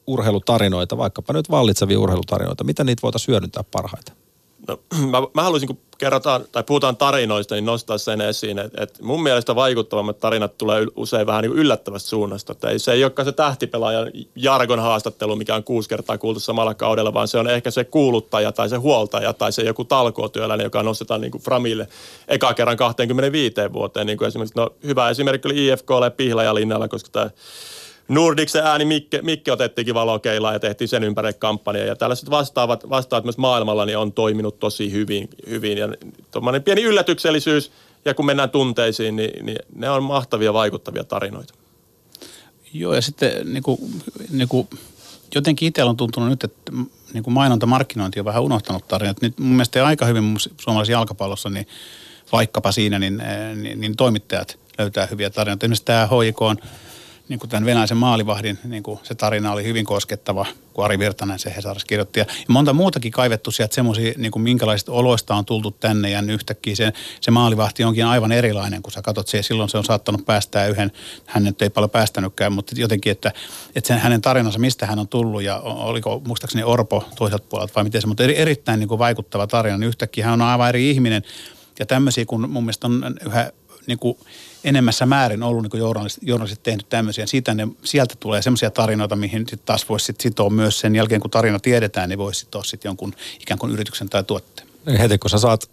S3: urheilutarinoita, vaikkapa nyt vallitsevia urheilutarinoita, miten niitä voitaisiin hyödyntää parhaiten?
S5: No, mä, mä haluaisin, kun kerrotaan tai puhutaan tarinoista, niin nostaa sen esiin, että, että mun mielestä vaikuttavammat tarinat tulee usein vähän niin yllättävästä suunnasta. Että ei, se ei olekaan se tähtipelaajan jargon haastattelu, mikä on kuusi kertaa kuultu samalla kaudella, vaan se on ehkä se kuuluttaja tai se huoltaja tai se joku talkootyöläinen, joka nostetaan niin kuin Framille eka kerran 25 vuoteen. Niin kuin esimerkiksi, no, hyvä esimerkki oli IFKlle Pihlajalinnalla, koska tämä Nordiksen ääni Mikke, Mikke otettiinkin valokeilla ja tehtiin sen ympärille kampanja. Ja tällaiset vastaavat, vastaavat myös maailmalla niin on toiminut tosi hyvin. hyvin. Ja tuommoinen pieni yllätyksellisyys ja kun mennään tunteisiin, niin, niin ne on mahtavia vaikuttavia tarinoita.
S4: Joo ja sitten niin kuin, niin kuin, jotenkin itsellä on tuntunut nyt, että niin kuin mainonta, markkinointi on vähän unohtanut tarinat. Nyt mun mielestä aika hyvin suomalaisessa jalkapallossa, niin vaikkapa siinä, niin, niin, niin toimittajat löytää hyviä tarinoita. Esimerkiksi tämä HIK on niin kuin tämän venäläisen maalivahdin niin kuin se tarina oli hyvin koskettava, kun Ari Virtanen se Hesarissa kirjoitti. Ja monta muutakin kaivettu sieltä semmoisia, niin kuin minkälaisista oloista on tultu tänne ja yhtäkkiä se, se maalivahti onkin aivan erilainen, kun sä katsot se. Silloin se on saattanut päästää yhden, hän nyt ei paljon päästänytkään, mutta jotenkin, että, että sen, hänen tarinansa, mistä hän on tullut ja oliko muistaakseni Orpo toiselta puolelta vai miten se, mutta eri, erittäin niin kuin vaikuttava tarina, niin yhtäkkiä hän on aivan eri ihminen. Ja tämmöisiä, kun mun mielestä on yhä niin kuin enemmässä määrin ollut niin journalistit, journalistit tehnyt tämmöisiä. Siitä ne, sieltä tulee semmoisia tarinoita, mihin sitten taas voisi sit sitoa myös sen jälkeen, kun tarina tiedetään, niin voisi sitoa sitten jonkun ikään kuin yrityksen tai tuotteen.
S3: Niin heti kun sä saat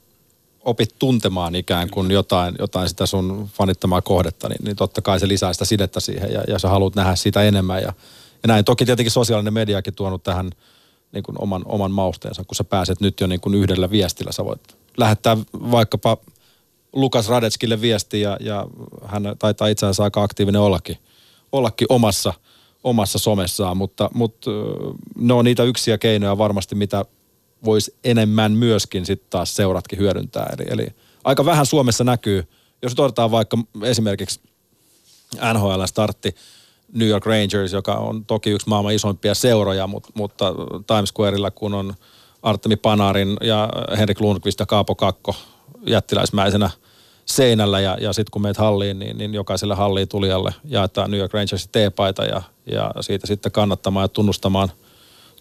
S3: opit tuntemaan ikään kuin jotain, jotain sitä sun fanittamaa kohdetta, niin, niin totta kai se lisää sitä sidettä siihen ja, ja sä haluat nähdä sitä enemmän. Ja, ja näin toki tietenkin sosiaalinen mediakin tuonut tähän niin kuin oman, oman mausteensa, kun sä pääset nyt jo niin kuin yhdellä viestillä. Sä voit lähettää vaikkapa Lukas Radetskille viesti ja, ja hän taitaa itse asiassa aika aktiivinen ollakin, ollakin omassa, omassa somessaan, mutta, mutta ne on niitä yksiä keinoja varmasti, mitä voisi enemmän myöskin sitten taas seuratkin hyödyntää. Eli, eli aika vähän Suomessa näkyy, jos otetaan vaikka esimerkiksi NHL-startti, New York Rangers, joka on toki yksi maailman isoimpia seuroja, mutta, mutta Times Squareilla kun on Artemi Panarin ja Henrik Lundqvist ja Kaapo Kakko jättiläismäisenä seinällä ja, ja sitten kun meet halliin, niin, niin jokaiselle halliin tulijalle jaetaan New York Rangersin T-paita ja, ja siitä sitten kannattamaan ja tunnustamaan,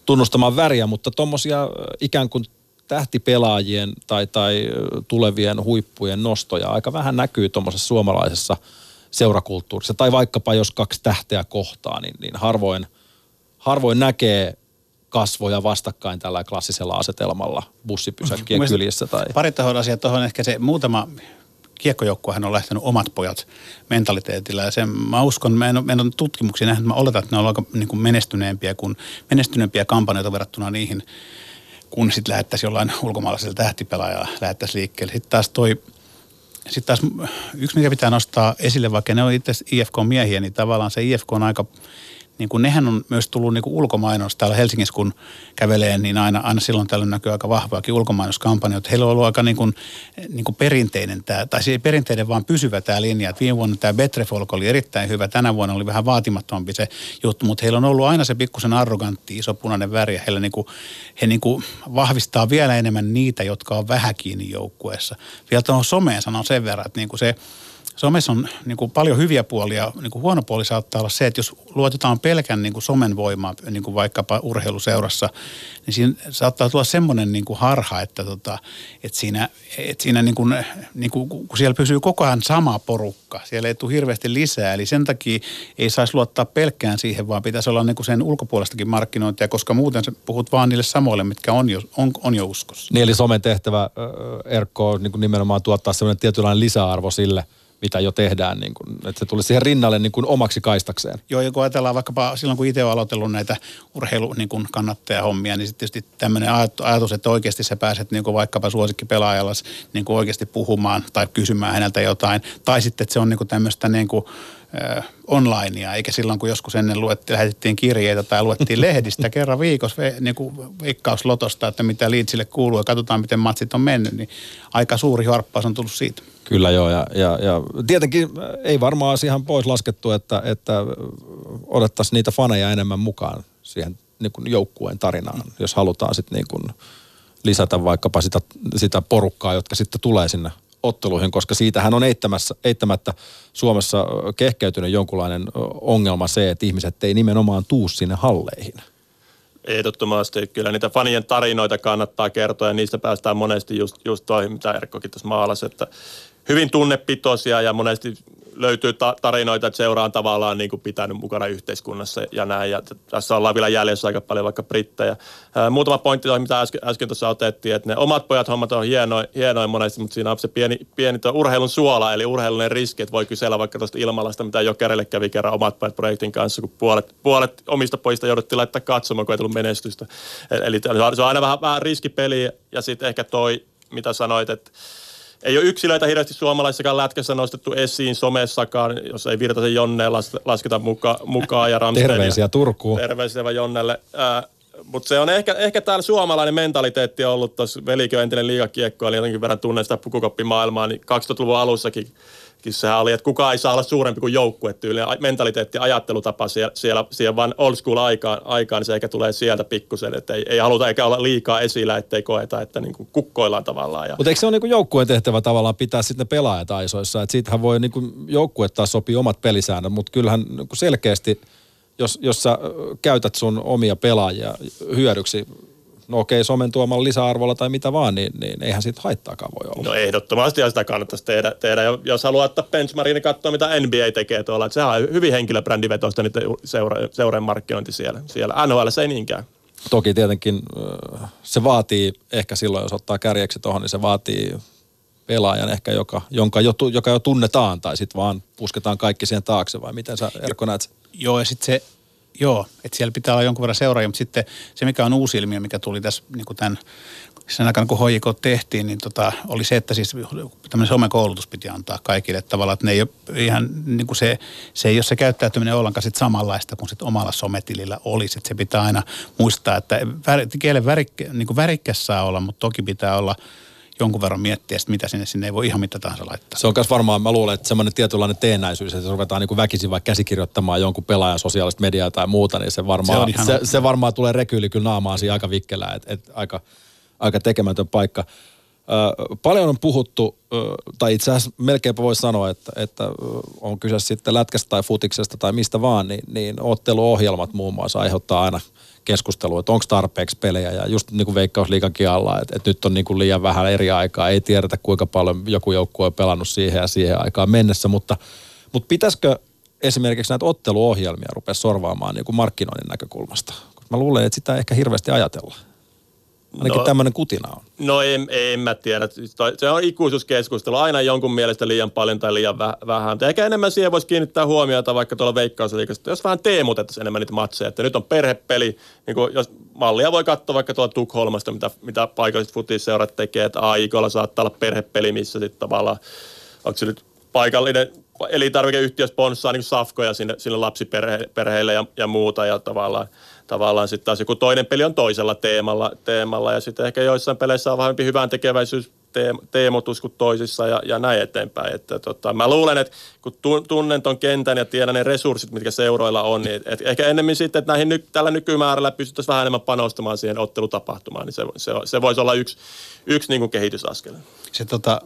S3: tunnustamaan väriä, mutta tuommoisia ikään kuin tähtipelaajien tai, tai tulevien huippujen nostoja aika vähän näkyy tuommoisessa suomalaisessa seurakulttuurissa. Tai vaikkapa jos kaksi tähteä kohtaa, niin, niin harvoin, harvoin näkee kasvoja vastakkain tällä klassisella asetelmalla bussipysäkkien kyljessä. Tai...
S4: Pari tahon asiaa tuohon ehkä se muutama kiekkojoukkuehan on lähtenyt omat pojat mentaliteetillä. Ja sen, mä uskon, mä en, mä en ole tutkimuksia nähnyt, mä oletan, että ne on aika niin kuin menestyneempiä, kuin, menestyneempiä kampanjoita verrattuna niihin, kun sitten lähettäisiin jollain ulkomaalaisella tähtipelaajalla lähettäisiin liikkeelle. Sitten taas toi sitten taas yksi, mikä pitää nostaa esille, vaikka ne on itse IFK-miehiä, niin tavallaan se IFK on aika niin kuin nehän on myös tullut niin kuin ulkomainos. Täällä Helsingissä kun kävelee, niin aina, aina silloin tällöin näkyy aika vahvaakin ulkomainoskampanjoita. Heillä on ollut aika niin kuin, niin kuin perinteinen tämä, tai se ei perinteinen vaan pysyvä tämä linja. Et viime vuonna tämä Betrefolk oli erittäin hyvä, tänä vuonna oli vähän vaatimattomampi se juttu, mutta heillä on ollut aina se pikkusen arrogantti, iso punainen väri. Heillä niin kuin, he niin kuin vahvistaa vielä enemmän niitä, jotka on vähän kiinni joukkueessa. Vielä tuohon someen sanon sen verran, että niin kuin se, somessa on niin kuin paljon hyviä puolia. Niin kuin huono puoli saattaa olla se, että jos luotetaan pelkän niin kuin somen voimaa, niin kuin vaikkapa urheiluseurassa, niin siinä saattaa tulla semmoinen niin kuin harha, että, tota, että siinä, että siinä niin kuin, niin kuin, kun siellä pysyy koko ajan sama porukka, siellä ei tule hirveästi lisää. Eli sen takia ei saisi luottaa pelkkään siihen, vaan pitäisi olla niin kuin sen ulkopuolestakin markkinointia, koska muuten puhut vaan niille samoille, mitkä on jo, on, on jo uskossa.
S3: Niin eli somen tehtävä, Erkko, on niin kuin nimenomaan tuottaa sellainen tietynlainen lisäarvo sille – mitä jo tehdään, niin kuin, että se tuli siihen rinnalle niin kuin omaksi kaistakseen.
S4: Joo, ja kun ajatellaan vaikkapa silloin, kun itse olen aloitellut näitä urheilu niin kuin kannattajahommia, niin sitten tietysti tämmöinen ajatus, että oikeasti sä pääset niin kuin vaikkapa suosikkipelaajalla niin kuin oikeasti puhumaan tai kysymään häneltä jotain, tai sitten, että se on niin kuin tämmöistä niin kuin, onlinea, eikä silloin kun joskus ennen luettiin, lähetettiin kirjeitä tai luettiin lehdistä kerran viikossa niin kuin veikkauslotosta, että mitä liitsille kuuluu ja katsotaan miten matsit on mennyt, niin aika suuri harppaus on tullut siitä.
S3: Kyllä joo, ja, ja, ja tietenkin ei varmaan ihan pois laskettu, että, että odottaisiin niitä faneja enemmän mukaan siihen niin kuin joukkueen tarinaan, jos halutaan sitten niin kuin lisätä vaikkapa sitä, sitä porukkaa, jotka sitten tulee sinne otteluihin, koska siitähän on eittämättä Suomessa kehkeytynyt jonkunlainen ongelma se, että ihmiset ei nimenomaan tuu sinne halleihin.
S5: Ehdottomasti. Kyllä niitä fanien tarinoita kannattaa kertoa ja niistä päästään monesti just, just toi, mitä Erkkokin tässä maalasi, että hyvin tunnepitoisia ja monesti löytyy ta- tarinoita, että seura on tavallaan niin kuin pitänyt mukana yhteiskunnassa ja näin. Ja tässä ollaan vielä jäljessä aika paljon vaikka brittejä. Ää, muutama pointti, mitä äsken, äsken tuossa otettiin, että ne omat pojat hommat on hienoin, hienoin monesti, mutta siinä on se pieni, pieni urheilun suola, eli urheilullinen riski, että voi kysellä vaikka tuosta ilmalasta, mitä Jokerille kävi kerran omat pojat projektin kanssa, kun puolet, puolet omista pojista jouduttiin laittaa katsomaan, kun ei tullut menestystä. Eli se on aina vähän, vähän riskipeli ja sitten ehkä toi, mitä sanoit, että ei ole yksilöitä hirveästi suomalaisessakaan lätkässä nostettu esiin somessakaan, jos ei Virtasen Jonneen lasketa muka, mukaan. Ja
S3: Terveisiä Turkuun.
S5: Terveisiä Jonnelle. Mutta se on ehkä, ehkä täällä suomalainen mentaliteetti ollut tuossa velikö entinen liikakiekko, eli jotenkin verran tunnen sitä pukukoppimaailmaa, niin 2000-luvun alussakin sehän oli, että kukaan ei saa olla suurempi kuin joukkue tyyliin. Mentaliteetti, ajattelutapa siellä, siellä, siellä vaan old school aikaan, aikaan, niin se ehkä tulee sieltä pikkusen, että ei, ei haluta eikä olla liikaa esillä, ettei koeta, että niin kuin kukkoillaan tavallaan.
S3: Mutta eikö se ole niin joukkueen tehtävä tavallaan pitää sitten pelaajat aisoissa, että siitähän voi niin kuin joukkue taas sopii omat pelisäännöt, mutta kyllähän niin selkeästi, jos, jos sä käytät sun omia pelaajia hyödyksi no okei, somen tuomalla lisäarvolla tai mitä vaan, niin, niin eihän siitä haittaakaan voi olla.
S5: No ehdottomasti ja sitä kannattaisi tehdä. tehdä. Jos haluaa ottaa benchmarkin, niin katsoa mitä NBA tekee tuolla. Että sehän on hyvin henkilöbrändivetoista nyt seura, seureen markkinointi siellä. siellä. NHL se ei niinkään.
S3: Toki tietenkin se vaatii, ehkä silloin jos ottaa kärjeksi tuohon, niin se vaatii pelaajan ehkä, joka, jonka jo, joka jo tunnetaan, tai sitten vaan pusketaan kaikki siihen taakse, vai miten sä Erkko näet?
S4: Joo, ja sitten se Joo, että siellä pitää olla jonkun verran seuraajia, mutta sitten se, mikä on uusi ilmiö, mikä tuli tässä niin kuin tämän sen aikana, kun HJK tehtiin, niin tota, oli se, että siis tämmöinen somekoulutus piti antaa kaikille tavallaan, että ne ei ole ihan, niin kuin se, se ei ole se käyttäytyminen ollenkaan sit samanlaista kuin sit omalla sometilillä olisi. Että se pitää aina muistaa, että kielen värik, niin kuin värikäs saa olla, mutta toki pitää olla – jonkun verran miettiä, että mitä sinne, sinne ei voi ihan mitä tahansa laittaa.
S3: Se on myös varmaan, mä luulen, että semmoinen tietynlainen teennäisyys, että se ruvetaan niin kuin väkisin vaikka käsikirjoittamaan jonkun pelaajan sosiaalista mediaa tai muuta, niin se varmaan, se, se, se varmaan tulee rekyyli kyllä naamaan siinä aika vikkelää, että, että aika, aika tekemätön paikka. Ö, paljon on puhuttu, ö, tai itse asiassa melkeinpä voisi sanoa, että, että on kyse sitten lätkästä tai futiksesta tai mistä vaan, niin, niin otteluohjelmat muun muassa aiheuttaa aina – keskustelua, että onko tarpeeksi pelejä ja just niin kuin veikkausliikakin alla, että, että nyt on niin kuin liian vähän eri aikaa, ei tiedetä kuinka paljon joku joukkue on pelannut siihen ja siihen aikaan mennessä, mutta, mutta pitäisikö esimerkiksi näitä otteluohjelmia rupea sorvaamaan niin kuin markkinoinnin näkökulmasta? Mä luulen, että sitä ei ehkä hirveästi ajatella. Ainakin no, tämmöinen kutina on.
S5: No en, en mä tiedä. Se on ikuisuuskeskustelu. Aina jonkun mielestä liian paljon tai liian vähän. Ehkä enemmän siihen voisi kiinnittää huomiota vaikka tuolla veikkausliikassa. Jos vähän teemutettaisiin enemmän niitä matseja. Että nyt on perhepeli. Niin kun, jos mallia voi katsoa vaikka tuolla Tukholmasta, mitä, mitä paikalliset futisseurat tekee. Että AIKlla saattaa olla perhepeli, missä sitten tavallaan, onko se nyt paikallinen elintarvikeyhtiö sponssaa niin safkoja sinne, sinne lapsiperheille ja, ja muuta ja tavallaan – tavallaan sitten taas joku toinen peli on toisella teemalla, teemalla ja sitten ehkä joissain peleissä on vähän hyvän tekeväisyys teemotus kuin toisissa ja, ja näin eteenpäin. Että tota, mä luulen, että kun tunnen ton kentän ja tiedän ne resurssit, mitkä seuroilla on, niin et ehkä enemmän sitten, että näihin ny, tällä nykymäärällä pystyttäisiin vähän enemmän panostamaan siihen ottelutapahtumaan, niin se, se, se voisi olla yksi, yksi niin kuin kehitysaskel.
S4: Se tota,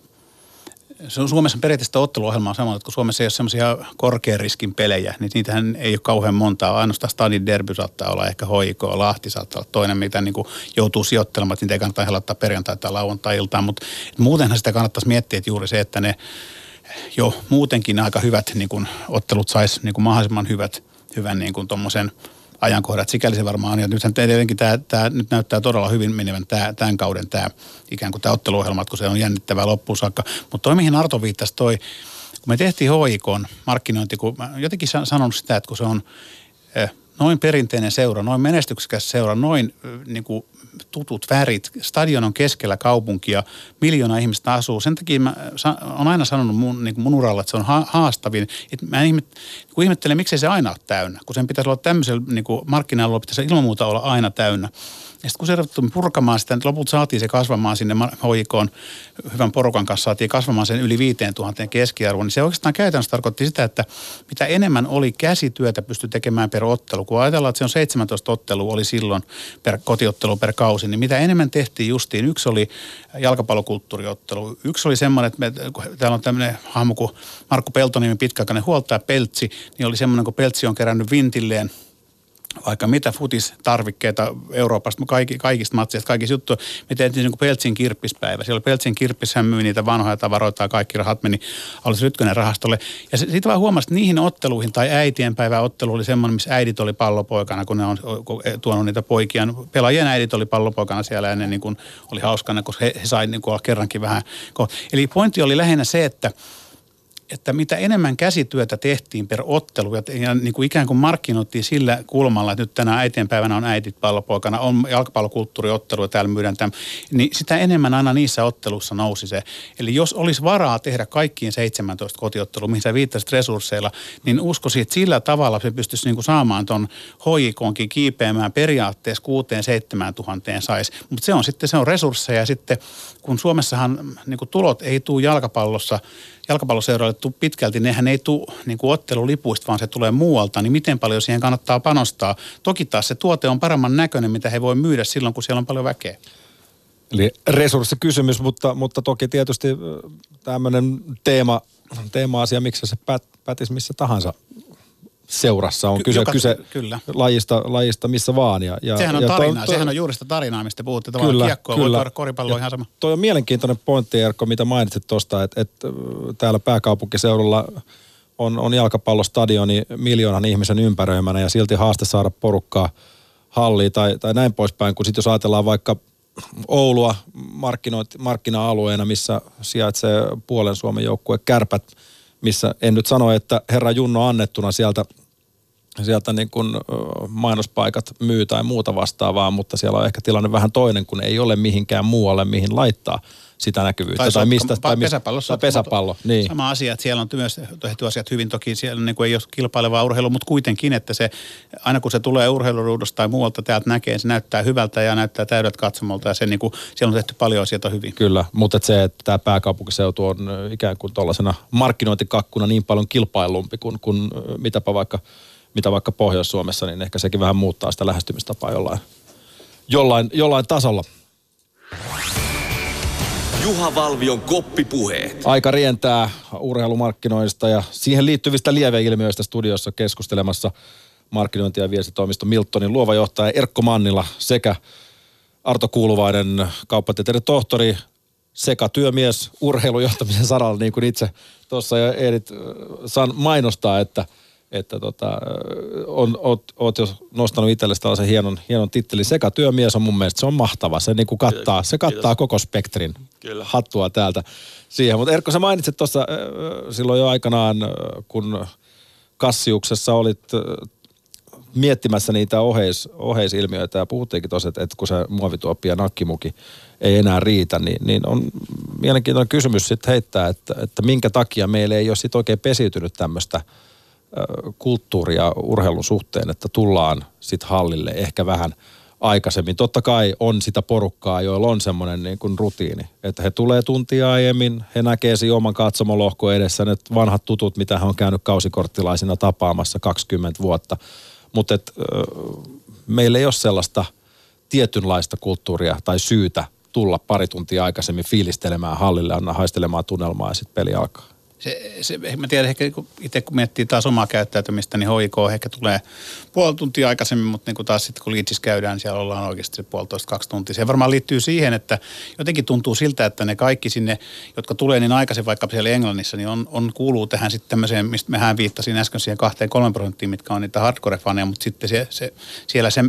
S4: se on Suomessa periaatteessa otteluohjelma on sama, että kun Suomessa ei ole semmoisia korkean riskin pelejä, niin niitähän ei ole kauhean montaa. Ainoastaan Stadin derby saattaa olla ehkä HIK, Lahti saattaa olla toinen, mitä niin joutuu sijoittelemaan, että niitä ei kannata helottaa perjantai- tai lauantai-iltaan. Mutta muutenhan sitä kannattaisi miettiä, että juuri se, että ne jo muutenkin aika hyvät niin kuin, ottelut saisi niin mahdollisimman hyvät, hyvän niin kuin tuommoisen ajankohdat. Sikäli se varmaan on. Ja nythän tietenkin tämä, tämä nyt näyttää todella hyvin menevän tämä, tämän kauden tämä ikään kuin tämä otteluohjelma, kun se on jännittävää loppuun saakka. Mutta toi, mihin Arto viittasi, toi, kun me tehtiin HIK markkinointi, kun mä jotenkin sanonut sitä, että kun se on eh, noin perinteinen seura, noin menestyksekäs seura, noin niin kuin tutut värit. Stadion on keskellä kaupunkia, miljoona ihmistä asuu. Sen takia mä olen aina sanonut mun, niin mun uralla, että se on haastavin. Et mä ihmet, kun ihmettelen, miksei se aina ole täynnä, kun sen pitäisi olla tämmöisellä niin markkina pitäisi ilman muuta olla aina täynnä. Ja sitten kun se ruvettiin purkamaan sitä, niin lopulta saatiin se kasvamaan sinne hoikoon, hyvän porukan kanssa saatiin kasvamaan sen yli 5000 keskiarvoon, niin se oikeastaan käytännössä tarkoitti sitä, että mitä enemmän oli käsityötä pysty tekemään per ottelu, kun ajatellaan, että se on 17 ottelua oli silloin per kotiottelu per kausi, niin mitä enemmän tehtiin justiin, yksi oli jalkapallokulttuuriottelu, yksi oli semmoinen, että me, täällä on tämmöinen hahmo kuin Markku Peltoniemen pitkäaikainen huoltaja Peltsi, niin oli semmoinen, kun Peltsi on kerännyt vintilleen – vaikka mitä futistarvikkeita Euroopasta, kaikki, kaikista matseista, kaikista juttuja. Me tehtiin niin kuin Peltsin kirppispäivä. Siellä Peltsin kirppis, hän myi niitä vanhoja tavaroita ja kaikki rahat meni Alice Rytkönen rahastolle. Ja sitten vaan huomasi, että niihin otteluihin tai äitien päivä ottelu oli semmoinen, missä äidit oli pallopoikana, kun ne on tuonut niitä poikia. Pelaajien äidit oli pallopoikana siellä ennen niin kuin oli hauskana, koska he, he saivat niin olla kerrankin vähän. Eli pointti oli lähinnä se, että – että mitä enemmän käsityötä tehtiin per ottelu ja, niin kuin ikään kuin markkinoitiin sillä kulmalla, että nyt tänä äitienpäivänä on äitit pallopoikana, on jalkapallokulttuuriottelu ja täällä myydään tämän, niin sitä enemmän aina niissä ottelussa nousi se. Eli jos olisi varaa tehdä kaikkiin 17 kotiottelua, mihin sä viittasit resursseilla, niin uskoisin, että sillä tavalla se pystyisi niin kuin saamaan tuon hoikonkin kiipeämään periaatteessa 6-7 tuhanteen saisi. Mutta se on sitten se on resursseja ja sitten kun Suomessahan niin kuin tulot ei tule jalkapallossa – jalkapalloseuraille tuu pitkälti, nehän ei tule niin kuin ottelulipuista, vaan se tulee muualta, niin miten paljon siihen kannattaa panostaa. Toki taas se tuote on paremman näköinen, mitä he voi myydä silloin, kun siellä on paljon väkeä.
S3: Eli resurssikysymys, mutta, mutta toki tietysti tämmöinen teema, teema-asia, miksi se pät, pätisi missä tahansa seurassa on kyse, Joka, kyse kyllä. Lajista, lajista missä vaan. Ja, ja,
S4: sehän on ja tarinaa, toi, sehän on juuri sitä tarinaa, mistä puhutte. Tavallaan kyllä, kiekkoa kyllä. voi koripallo ihan sama.
S3: Toi on mielenkiintoinen pointti, Erkko, mitä mainitsit tuosta, että, että täällä pääkaupunkiseudulla on, on jalkapallostadioni miljoonan ihmisen ympäröimänä ja silti haaste saada porukkaa halliin tai, tai näin poispäin, kun sitten jos ajatellaan vaikka Oulua markkina-alueena, missä sijaitsee puolen Suomen joukkue Kärpät – missä en nyt sano, että herra Junno annettuna sieltä sieltä niin kuin mainospaikat myy tai muuta vastaavaa, mutta siellä on ehkä tilanne vähän toinen, kun ei ole mihinkään muualle, mihin laittaa sitä näkyvyyttä.
S4: Tai, tai mistä, tai pesäpallossa.
S3: Tai pesäpallo, niin.
S4: Sama asia, että siellä on myös tehty asiat hyvin. Toki siellä niin kuin ei ole kilpailevaa urheilua, mutta kuitenkin, että se, aina kun se tulee urheiluruudusta tai muualta täältä näkee, se näyttää hyvältä ja näyttää täydet katsomolta ja se, niin kuin, siellä on tehty paljon asioita hyvin.
S3: Kyllä, mutta että se, että tämä pääkaupunkiseutu on ikään kuin tuollaisena markkinointikakkuna niin paljon kilpailumpi kuin, kuin mitäpä vaikka mitä vaikka Pohjois-Suomessa, niin ehkä sekin vähän muuttaa sitä lähestymistapaa jollain, jollain, jollain tasolla.
S1: Juha Valvion koppipuheet.
S3: Aika rientää urheilumarkkinoista ja siihen liittyvistä lieveilmiöistä studiossa keskustelemassa markkinointi- ja viestitoimisto Miltonin luova johtaja Erkko Mannila sekä Arto Kuuluvainen, kauppatieteiden tohtori sekä työmies urheilujohtamisen saralla, niin kuin itse tuossa jo Edit san mainostaa, että – että tota, on, oot, oot jo nostanut itsellesi tällaisen hienon, hienon tittelin. Sekä työmies on mun mielestä, se on mahtava. Se niin kuin kattaa, se kattaa koko spektrin Kyllä. hattua täältä siihen. Mutta Erkko, sä mainitsit tuossa silloin jo aikanaan, kun Kassiuksessa olit miettimässä niitä oheis, oheisilmiöitä ja puhuttiinkin tuossa, että, että kun se muovituoppi ja nakkimuki ei enää riitä, niin, niin on mielenkiintoinen kysymys sitten heittää, että, että minkä takia meillä ei ole sitten oikein pesiytynyt tämmöistä – kulttuuria urheilun suhteen, että tullaan sitten hallille ehkä vähän aikaisemmin. Totta kai on sitä porukkaa, joilla on semmoinen niin kuin rutiini, että he tulee tuntia aiemmin, he näkee siinä oman katsomolohko edessä, ne vanhat tutut, mitä he on käynyt kausikorttilaisina tapaamassa 20 vuotta. Mutta et, meillä ei ole sellaista tietynlaista kulttuuria tai syytä tulla pari tuntia aikaisemmin fiilistelemään hallille, anna haistelemaan tunnelmaa ja sitten peli alkaa.
S4: Se, se, mä tiedän, ehkä itse kun miettii taas omaa käyttäytymistä, niin HIK ehkä tulee puoli tuntia aikaisemmin, mutta niin kuin taas sitten kun Leedsissä käydään, niin siellä ollaan oikeasti se puolitoista, kaksi tuntia. Se varmaan liittyy siihen, että jotenkin tuntuu siltä, että ne kaikki sinne, jotka tulee niin aikaisin vaikka siellä Englannissa, niin on, on kuuluu tähän sitten tämmöiseen, mistä mehän viittasin äsken siihen kahteen kolmen prosenttiin, mitkä on niitä hardcore-faneja, mutta sitten se, se, siellä se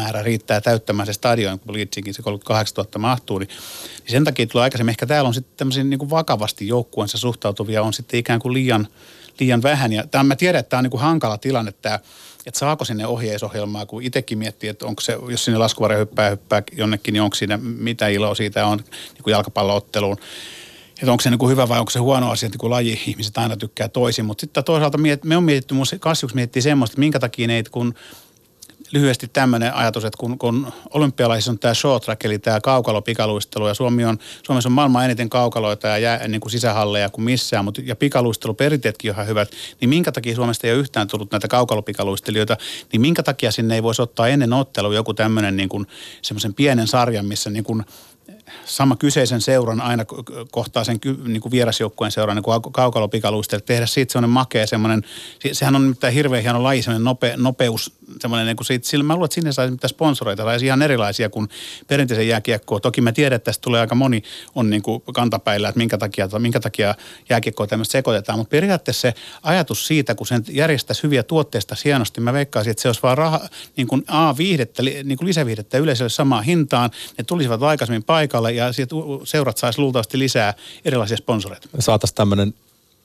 S4: määrä riittää täyttämään se stadion, kun Leedsinkin se 38 000 mahtuu, niin, niin sen takia tulee aikaisemmin. Ehkä täällä on sitten tämmöisiä niin kuin vakavasti joukkueensa suhtautuvia on sitten ikään kuin liian, liian vähän. Ja tämän mä tiedän, että tämä on niin kuin hankala tilanne tämä, että saako sinne ohjeisohjelmaa, kun itsekin miettii, että onko se, jos sinne laskuvarjo hyppää, hyppää jonnekin, niin onko siinä mitä iloa siitä on niin kuin jalkapallootteluun että onko se niin kuin hyvä vai onko se huono asia, että kun laji ihmiset aina tykkää toisin. Mutta sitten toisaalta me on mietitty, mun miettii semmoista, että minkä takia ne, kun lyhyesti tämmöinen ajatus, että kun, kun olympialaisissa on tämä short track, eli tämä kaukalopikaluistelu, ja Suomi on, Suomessa on maailman eniten kaukaloita ja jää, niin kuin sisähalleja kuin missään, mutta, ja pikaluisteluperinteetkin on ihan hyvät, niin minkä takia Suomesta ei ole yhtään tullut näitä kaukalopikaluistelijoita, niin minkä takia sinne ei voisi ottaa ennen ottelua joku tämmöinen niin kuin semmoisen pienen sarjan, missä niin kuin sama kyseisen seuran aina kohtaa sen niin kuin vierasjoukkueen seuran niin kaukalopikaluista, tehdä siitä semmoinen makea semmoinen, sehän on mitään hirveän hieno laji, semmoinen nope, nopeus, semmoinen niin kuin siitä, sillä mä luulen, että sinne saisi mitään sponsoreita, saisi ihan erilaisia kuin perinteisen jääkiekkoa. Toki mä tiedän, että tästä tulee aika moni on niin kuin kantapäillä, että minkä takia, minkä takia jääkiekkoa tämmöistä sekoitetaan, mutta periaatteessa se ajatus siitä, kun sen järjestäisi hyviä tuotteista hienosti, mä veikkaisin, että se olisi vaan raha, niin kuin A-viihdettä, niin kuin lisäviihdettä yleisölle samaan hintaan, ne tulisivat aikaisemmin paikalle ja sitten seurat saisi luultavasti lisää erilaisia sponsoreita.
S3: Saataisiin tämmöinen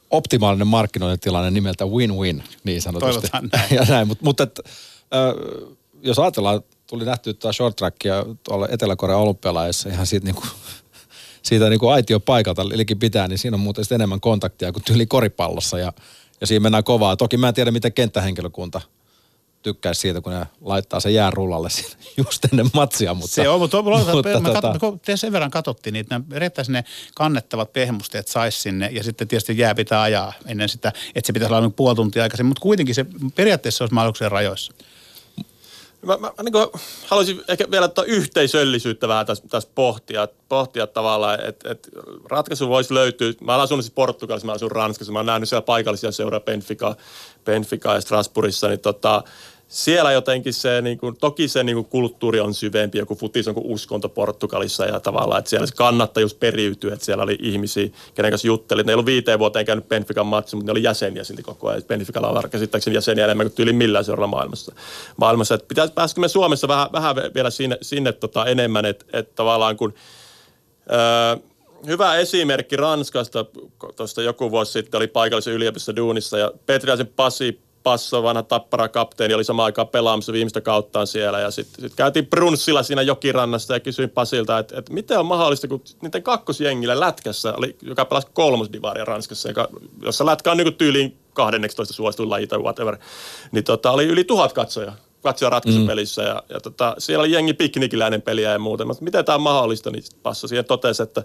S3: optimaalinen markkinointitilanne nimeltä win-win, niin sanotusti.
S4: Toivotaan näin.
S3: ja näin, mutta, mutta et, äh, jos ajatellaan, tuli nähty tuota short trackia tuolla Etelä-Korean olympialaisissa ihan siitä niinku, siitä niinku aitio paikalta elikin pitää, niin siinä on muuten enemmän kontaktia kuin tyyli koripallossa ja, ja siinä mennään kovaa. Toki mä en tiedä, miten kenttähenkilökunta – tykkäisi siitä, kun ne laittaa sen jäärullalle just ennen matsia. Mutta,
S4: se on, mutta, mutta, mutta mä tota... kat, te sen verran katsottiin, niin että ne kannettavat pehmusteet saisi sinne ja sitten tietysti jää pitää ajaa ennen sitä, että se pitäisi olla puoli tuntia aikaisemmin, mutta kuitenkin se periaatteessa olisi mahdollisuuden rajoissa.
S5: Mä, mä, mä niin haluaisin ehkä vielä ottaa yhteisöllisyyttä vähän tässä, tässä pohtia, pohtia tavallaan, että et ratkaisu voisi löytyä. Mä olen asunut siis Portugalissa, mä asun Ranskassa, mä oon nähnyt siellä paikallisia seuraa Benfica, Benfica ja Strasbourgissa, niin tota, siellä jotenkin se, niin kuin, toki se niin kuin kulttuuri on syvempi, joku futis on kuin uskonto Portugalissa ja tavallaan, että siellä se kannattajuus periytyy, että siellä oli ihmisiä, kenen kanssa juttelin. Ne ei ollut viiteen vuoteen käynyt Benfican matsi, mutta ne oli jäseniä silti koko ajan. Benficalla on käsittääkseni jäseniä enemmän kuin yli millään seuralla maailmassa. maailmassa. Että pitäisi, pääskö me Suomessa vähän, vähän vielä sinne, sinne tota enemmän, että, että tavallaan kun öö, hyvä esimerkki Ranskasta, tuosta joku vuosi sitten oli paikallisen yliopistossa duunissa ja Petriasen Pasi Passo, vanha tappara kapteeni, oli samaan aikaan pelaamassa viimeistä kauttaan siellä. Ja sitten sit käytiin Brunssilla siinä jokirannassa ja kysyin Pasilta, että, että miten on mahdollista, kun niiden kakkosjengillä lätkässä, oli, joka pelasi kolmosdivaria Ranskassa, joka, jossa lätkä on niin tyyliin 12 suosituin laji tai whatever, niin tota, oli yli tuhat katsoja katsoa ratkaisupelissä mm. ja, ja tota, siellä oli jengi piknikiläinen peliä ja muuta. Mutta miten tämä on mahdollista, niin Passo siihen totesi, että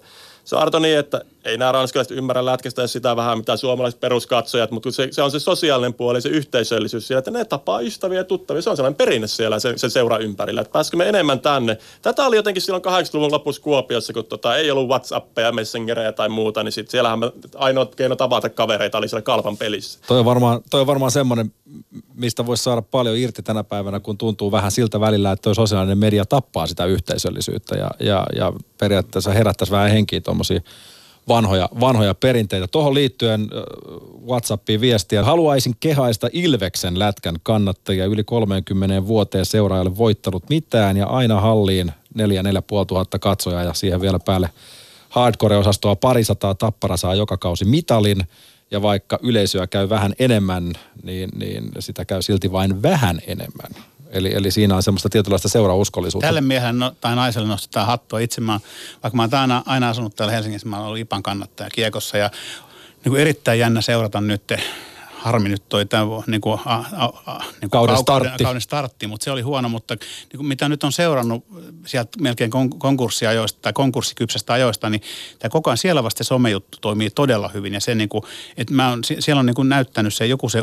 S5: se Arto niin, että ei nämä ranskalaiset ymmärrä lätkästä sitä vähän mitä suomalaiset peruskatsojat, mutta se, se on se sosiaalinen puoli, se yhteisöllisyys siellä, että ne tapaa ystäviä ja tuttavia. Se on sellainen perinne siellä se, se seura ympärillä, että pääsikö me enemmän tänne. Tätä oli jotenkin silloin 80-luvun lopussa Kuopiossa, kun tota, ei ollut Whatsappeja, Messengereja tai muuta, niin sit siellähän ainoa keino tavata kavereita oli siellä kalpan pelissä.
S3: Toi on varmaan, toi on varmaan semmoinen, mistä voisi saada paljon irti tänä päivänä, kun tuntuu vähän siltä välillä, että toi sosiaalinen media tappaa sitä yhteisöllisyyttä ja, ja, ja periaatteessa herättäisi vähän henkiä tuommoisia vanhoja, vanhoja perinteitä. Tuohon liittyen WhatsAppiin viestiä. Haluaisin kehaista Ilveksen lätkän kannattajia yli 30 vuoteen seuraajalle voittanut mitään ja aina halliin 4 tuhatta katsojaa ja siihen vielä päälle hardcore-osastoa parisataa tappara saa joka kausi mitalin ja vaikka yleisöä käy vähän enemmän, niin, niin sitä käy silti vain vähän enemmän. Eli, eli siinä on semmoista tietynlaista seurauskollisuutta.
S4: Tälle miehen no, tai naiselle nostetaan hattua. Itse mä, vaikka mä oon aina, aina asunut täällä Helsingissä, mä oon ollut IPAN kannattaja kiekossa ja niin kuin erittäin jännä seurata nyt harmi nyt toi tämä niin kuin, a, a, a, niin
S3: kauden, startti.
S4: kauden startti, mutta se oli huono, mutta niin kuin, mitä nyt on seurannut sieltä melkein kon, konkurssiajoista tai konkurssikypsästä ajoista, niin tämä koko ajan siellä vasta se somejuttu toimii todella hyvin ja se niin kuin, että mä on, siellä on niin kuin näyttänyt se joku se,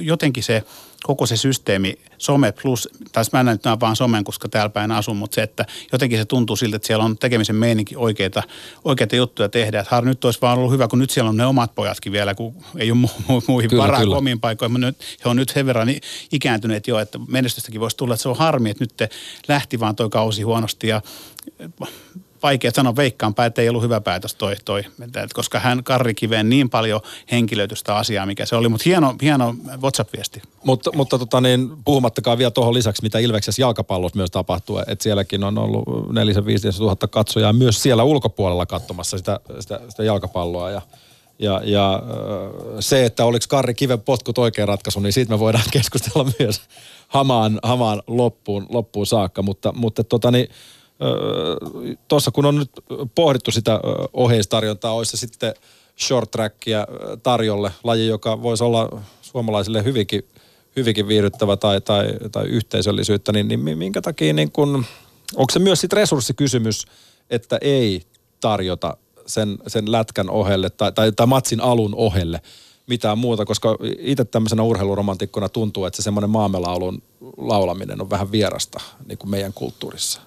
S4: jotenkin se koko se systeemi, some plus, tai mä näen nyt vaan somen, koska täällä päin asun, mutta se, että jotenkin se tuntuu siltä, että siellä on tekemisen meininki oikeita, oikeita juttuja tehdä. Että har, nyt olisi vaan ollut hyvä, kun nyt siellä on ne omat pojatkin vielä, kun ei ole mu- mu- muihin kyllä, varaa kyllä. omiin paikoihin. Mutta nyt, he on nyt sen verran ikääntyneet jo, että menestystäkin voisi tulla, että se on harmi, että nyt lähti vaan toi kausi huonosti ja vaikea sanoa veikkaanpä, että ei ollut hyvä päätös toi, toi koska hän Karri Kiveen niin paljon henkilöitystä asiaa, mikä se oli. Mutta hieno, hieno WhatsApp-viesti.
S3: Mutta, mutta tota niin, puhumattakaan vielä tuohon lisäksi, mitä Ilveksessä jalkapallossa myös tapahtuu, että sielläkin on ollut 4 5 000 katsojaa myös siellä ulkopuolella katsomassa sitä, sitä, sitä jalkapalloa ja ja, ja se, että oliko Karri Kiven potkut oikea ratkaisu, niin siitä me voidaan keskustella myös hamaan, hamaan loppuun, loppuun saakka. Mutta, mutta tota niin, tuossa kun on nyt pohdittu sitä oheistarjontaa, olisi se sitten short trackia tarjolle, laji, joka voisi olla suomalaisille hyvinkin, hyvinkin viihdyttävä tai, tai, tai yhteisöllisyyttä, niin, niin minkä takia, niin kun, onko se myös sitten resurssikysymys, että ei tarjota sen, sen lätkän ohelle tai, tai, tai matsin alun ohelle mitään muuta, koska itse tämmöisenä urheiluromantikkona tuntuu, että se semmoinen maamelaulun laulaminen on vähän vierasta niin kuin meidän kulttuurissa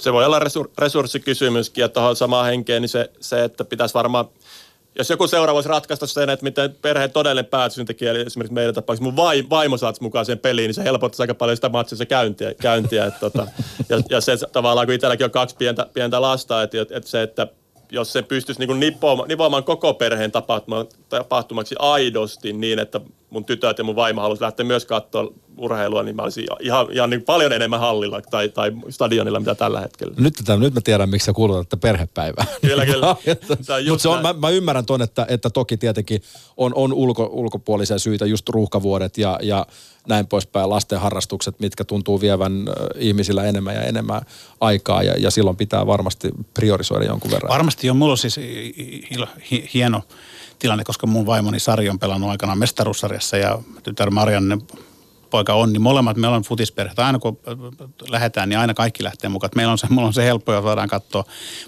S5: se voi olla resur- resurssikysymyskin ja tuohon samaan henkeen, niin se, se, että pitäisi varmaan, jos joku seura voisi ratkaista sen, että miten perheen todellinen päätöksentekijä, eli esimerkiksi meidän tapauksessa mun vai, vaimo saat mukaan siihen peliin, niin se helpottaisi aika paljon sitä matsia käyntiä. käyntiä että tota, ja, ja, se tavallaan, kun itselläkin on kaksi pientä, pientä lasta, että, että se, että jos se pystyisi niin nipoamaan, nipoamaan koko perheen tapahtumaksi aidosti niin, että mun tytöt ja mun vaimo halusi lähteä myös katsoa urheilua, niin mä olisin ihan, ihan niin paljon enemmän hallilla tai, tai stadionilla, mitä tällä hetkellä.
S3: Nyt, tämän, nyt mä tiedän, miksi sä kuulutat perhepäivää.
S5: Kyllä, kyllä.
S3: Mutta se on, mä, mä, ymmärrän ton, että, että toki tietenkin on, on ulko, ulkopuolisia syitä, just ruuhkavuodet ja, ja näin poispäin, lasten harrastukset, mitkä tuntuu vievän ihmisillä enemmän ja enemmän aikaa ja, ja silloin pitää varmasti priorisoida jonkun verran.
S4: Varmasti on mulla siis hieno tilanne, koska mun vaimoni Sari on pelannut aikanaan mestaruussarjassa ja tytär Marianne poika on, niin molemmat me ollaan futisperheitä. Aina kun lähdetään, niin aina kaikki lähtee mukaan. Meillä on se, mulla on se helppo, jos voidaan katsoa.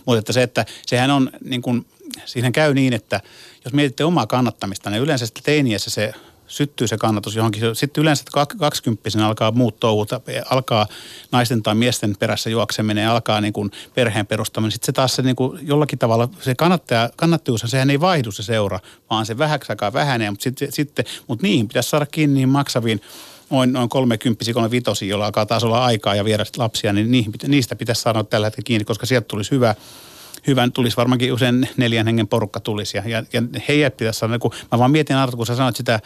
S4: Mutta että se, että sehän on niin kuin, siihen käy niin, että jos mietitte omaa kannattamista, niin yleensä sitten teiniässä se syttyy se kannatus johonkin. Sitten yleensä 20 alkaa muut touhut, alkaa naisten tai miesten perässä juokseminen, alkaa niin kuin perheen perustaminen. Sitten se taas se niin kuin jollakin tavalla, se kannattaja, kannattajuus, sehän ei vaihdu se seura, vaan se vähäksi aikaa vähenee. Mutta sitten, sitten mutta niihin pitäisi saada kiinni niin maksaviin noin, noin 30 vitosia, jolla alkaa taas olla aikaa ja viedä lapsia, niin niihin, niistä pitäisi saada tällä hetkellä kiinni, koska sieltä tulisi hyvä, hyvän, tulisi varmaankin usein neljän hengen porukka tulisi. Ja, ja, ja heidät pitäisi saada, kun mä vaan mietin, Arto, kun sä sanoit sitä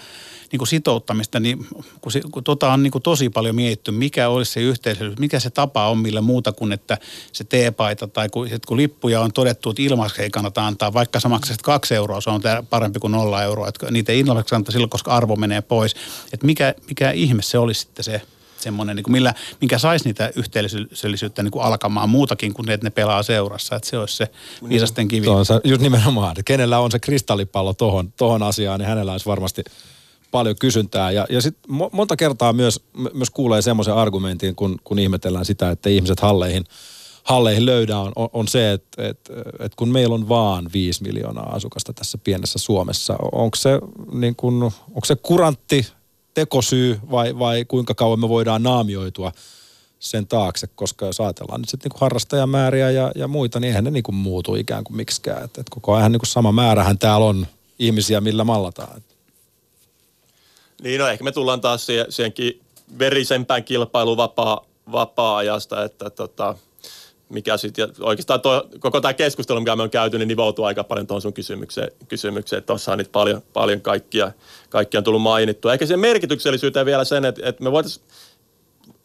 S4: niin kuin sitouttamista, niin kun, se, kun tota on niin kuin tosi paljon mietitty, mikä olisi se yhteisöllisyys, mikä se tapa on, millä muuta kuin että se teepaita tai kun, kun lippuja on todettu, että ilmaiseksi ei kannata antaa, vaikka sä maksaisit kaksi euroa, se on parempi kuin nolla euroa, että niitä ei ilmaiseksi kannata silloin, koska arvo menee pois. Että mikä, mikä ihme se olisi sitten se semmoinen, niin kuin millä, mikä saisi niitä yhteisöllisyyttä niin kuin alkamaan muutakin kuin ne, että ne pelaa seurassa. Että se olisi se viisasten kivi.
S3: Tuo on se, just nimenomaan, että kenellä on se kristallipallo tohon, tohon asiaan, niin hänellä olisi varmasti paljon kysyntää. Ja, ja sitten monta kertaa myös, myös kuulee semmoisen argumentin, kun, kun ihmetellään sitä, että ihmiset halleihin, halleihin löydä on, on, on se, että, että, että kun meillä on vaan 5 miljoonaa asukasta tässä pienessä Suomessa, onko se, niin kun, onko se kurantti tekosyy vai, vai kuinka kauan me voidaan naamioitua sen taakse, koska jos ajatellaan nyt sitten niin harrastajamääriä ja, ja muita, niin eihän ne niin kuin muutu ikään kuin miksikään. Et, et koko ajan niin kuin sama määrähän täällä on ihmisiä, millä mallataan.
S5: Niin, no ehkä me tullaan taas siihen, siihenkin verisempään kilpailuun vapaa, vapaa-ajasta, että tota, mikä sitten, oikeastaan toi, koko tämä keskustelu, mikä me on käyty, niin nivoutuu aika paljon tuohon sun kysymykseen, kysymykseen. Tuossa on nyt paljon, paljon kaikkia, kaikkia on tullut mainittua. Ehkä se merkityksellisyyteen vielä sen, että, että me voitaisiin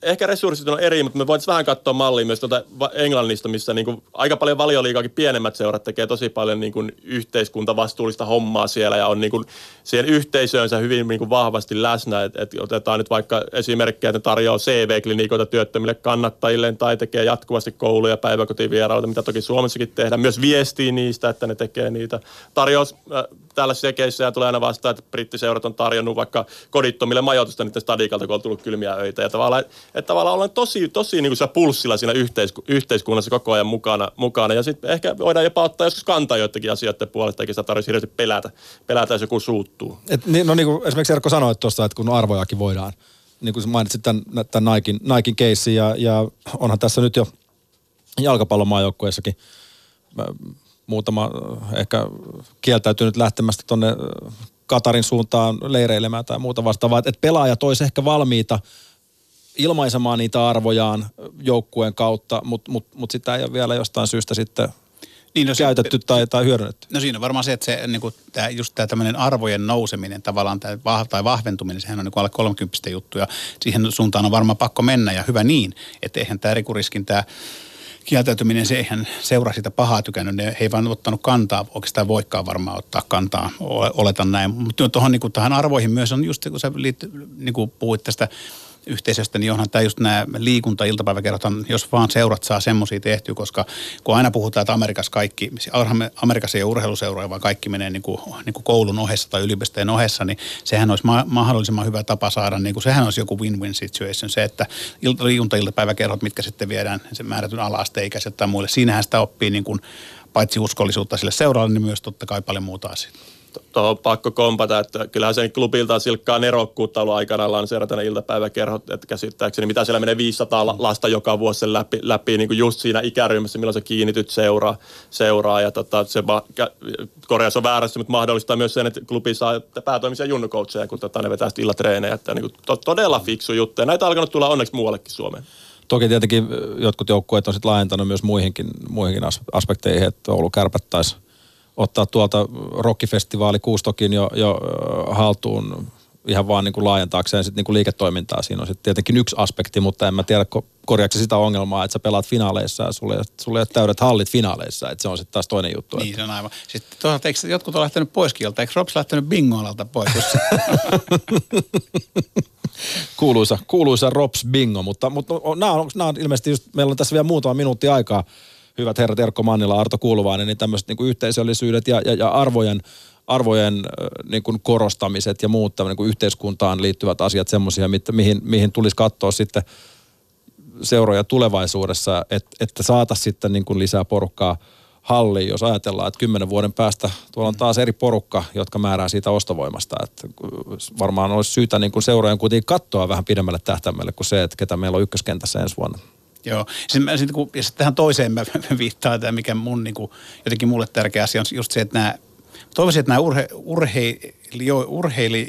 S5: ehkä resurssit on eri, mutta me voitaisiin vähän katsoa mallia myös tuota Englannista, missä niin kuin aika paljon valioliikaakin pienemmät seurat tekee tosi paljon niin kuin yhteiskuntavastuullista hommaa siellä ja on niin kuin siihen yhteisöönsä hyvin niin kuin vahvasti läsnä. Et, et otetaan nyt vaikka esimerkkejä, että ne tarjoaa CV-klinikoita työttömille kannattajille tai tekee jatkuvasti kouluja ja päiväkotivierailuja, mitä toki Suomessakin tehdään. Myös viestii niistä, että ne tekee niitä. Tarjous äh, tällaisia keissejä tulee aina vastaan, että brittiseurat on tarjonnut vaikka kodittomille majoitusta niiden stadikalta, kun on tullut kylmiä öitä. Ja tavallaan, että tavallaan ollaan tosi, tosi niin kuin pulssilla siinä yhteisku, yhteiskunnassa koko ajan mukana. mukana. Ja sitten ehkä voidaan jopa ottaa joskus kantaa joidenkin asioiden puolesta, eikä sitä tarvitse hirveästi pelätä, pelätä, jos joku suuttuu.
S3: Et, niin, no niin kuin esimerkiksi Erkko sanoi tuossa, että kun arvojakin voidaan, niin kuin mainitsit tämän, tämän Nikein, Nikein keissin ja, ja onhan tässä nyt jo jalkapallomaajoukkueessakin muutama ehkä kieltäytynyt lähtemästä tuonne Katarin suuntaan leireilemään tai muuta vastaavaa. Että pelaajat olisi ehkä valmiita ilmaisemaan niitä arvojaan joukkueen kautta, mutta mut, mut sitä ei ole vielä jostain syystä sitten niin, no käytetty se, tai, tai hyödynnetty.
S4: No siinä on varmaan se, että se, niin kuin, tää, just tämä tämmöinen arvojen nouseminen tavallaan tää, tai vahventuminen, sehän on niin kuin alle 30 juttu ja siihen suuntaan on varmaan pakko mennä ja hyvä niin, että eihän tämä rikuriskin tämä kieltäytyminen, se eihän seuraa sitä pahaa tykännyt. Ne he ei vaan ottanut kantaa, oikeastaan voikaan varmaan ottaa kantaa, oletan näin. Mutta tuohon niin tähän arvoihin myös on just, kun sä liit, niin kuin puhuit tästä yhteisöstä, niin onhan tämä just nämä liikunta-iltapäiväkerrot, jos vaan seurat saa semmoisia tehtyä, koska kun aina puhutaan, että Amerikassa kaikki, Amerikassa ei ole urheiluseuroja, vaan kaikki menee niin kuin, niin kuin koulun ohessa tai yliopistojen ohessa, niin sehän olisi ma- mahdollisimman hyvä tapa saada, niin kuin, sehän olisi joku win-win situation, se, että liikunta-iltapäiväkerhot, mitkä sitten viedään sen määrätyn ala-asteikäiset tai muille, siinähän sitä oppii niin kuin, paitsi uskollisuutta sille seuraalle, niin myös totta kai paljon muuta asioita
S5: tuohon on pakko kompata, että kyllähän sen klubilta silkkaa nerokkuutta ollut aikanaan lanseerata ne iltapäiväkerhot, että käsittääkseni mitä siellä menee 500 lasta joka vuosi sen läpi, läpi niin kuin just siinä ikäryhmässä, milloin se kiinnityt seuraa, seuraa ja tota, se korjaus on väärässä, mutta mahdollistaa myös sen, että klubi saa päätoimisia junnukoutseja, kun tota, ne vetää iltatreenejä, että niin kuin, to, todella fiksu juttu ja näitä on alkanut tulla onneksi muuallekin Suomeen.
S3: Toki tietenkin jotkut joukkueet on sitten laajentanut myös muihinkin, muihinkin aspekteihin, että Oulu kärpät taisi ottaa tuolta rockifestivaali Kuustokin jo, jo haltuun ihan vaan niin kuin laajentaakseen sit niin kuin liiketoimintaa. Siinä on sitten tietenkin yksi aspekti, mutta en mä tiedä, korjaako sitä ongelmaa, että sä pelaat finaaleissa ja sulle, sulle ei ole täydet hallit finaaleissa, että se on sitten taas toinen juttu.
S4: Niin, että... se on aivan. Sitten toisaalta, eikö jotkut ole lähtenyt pois kieltä? Eikö Rops lähtenyt bingoalalta pois?
S3: kuuluisa, kuuluisa Rops bingo, mutta, mutta nämä, on, nämä on ilmeisesti just, meillä on tässä vielä muutama minuutti aikaa hyvät herrat Erkko Mannila, Arto Kuuluvainen, niin tämmöiset niin kuin yhteisöllisyydet ja, ja, ja arvojen, arvojen niin kuin korostamiset ja muut niin kuin yhteiskuntaan liittyvät asiat semmoisia, mihin, mihin tulisi katsoa sitten seuroja tulevaisuudessa, että, että saataisiin sitten niin kuin lisää porukkaa halliin, jos ajatellaan, että kymmenen vuoden päästä tuolla on taas eri porukka, jotka määrää siitä ostovoimasta. Että varmaan olisi syytä niin kuin seurojen kuitenkin katsoa vähän pidemmälle tähtäimelle kuin se, että ketä meillä on ykköskentässä ensi vuonna.
S4: Joo. Sitten, sitten kun, ja tähän toiseen mä viittaan, tämä mikä mun niin kuin, jotenkin mulle tärkeä asia on just se, että nämä, toivoisin, että nämä urhe, urheili, urheili,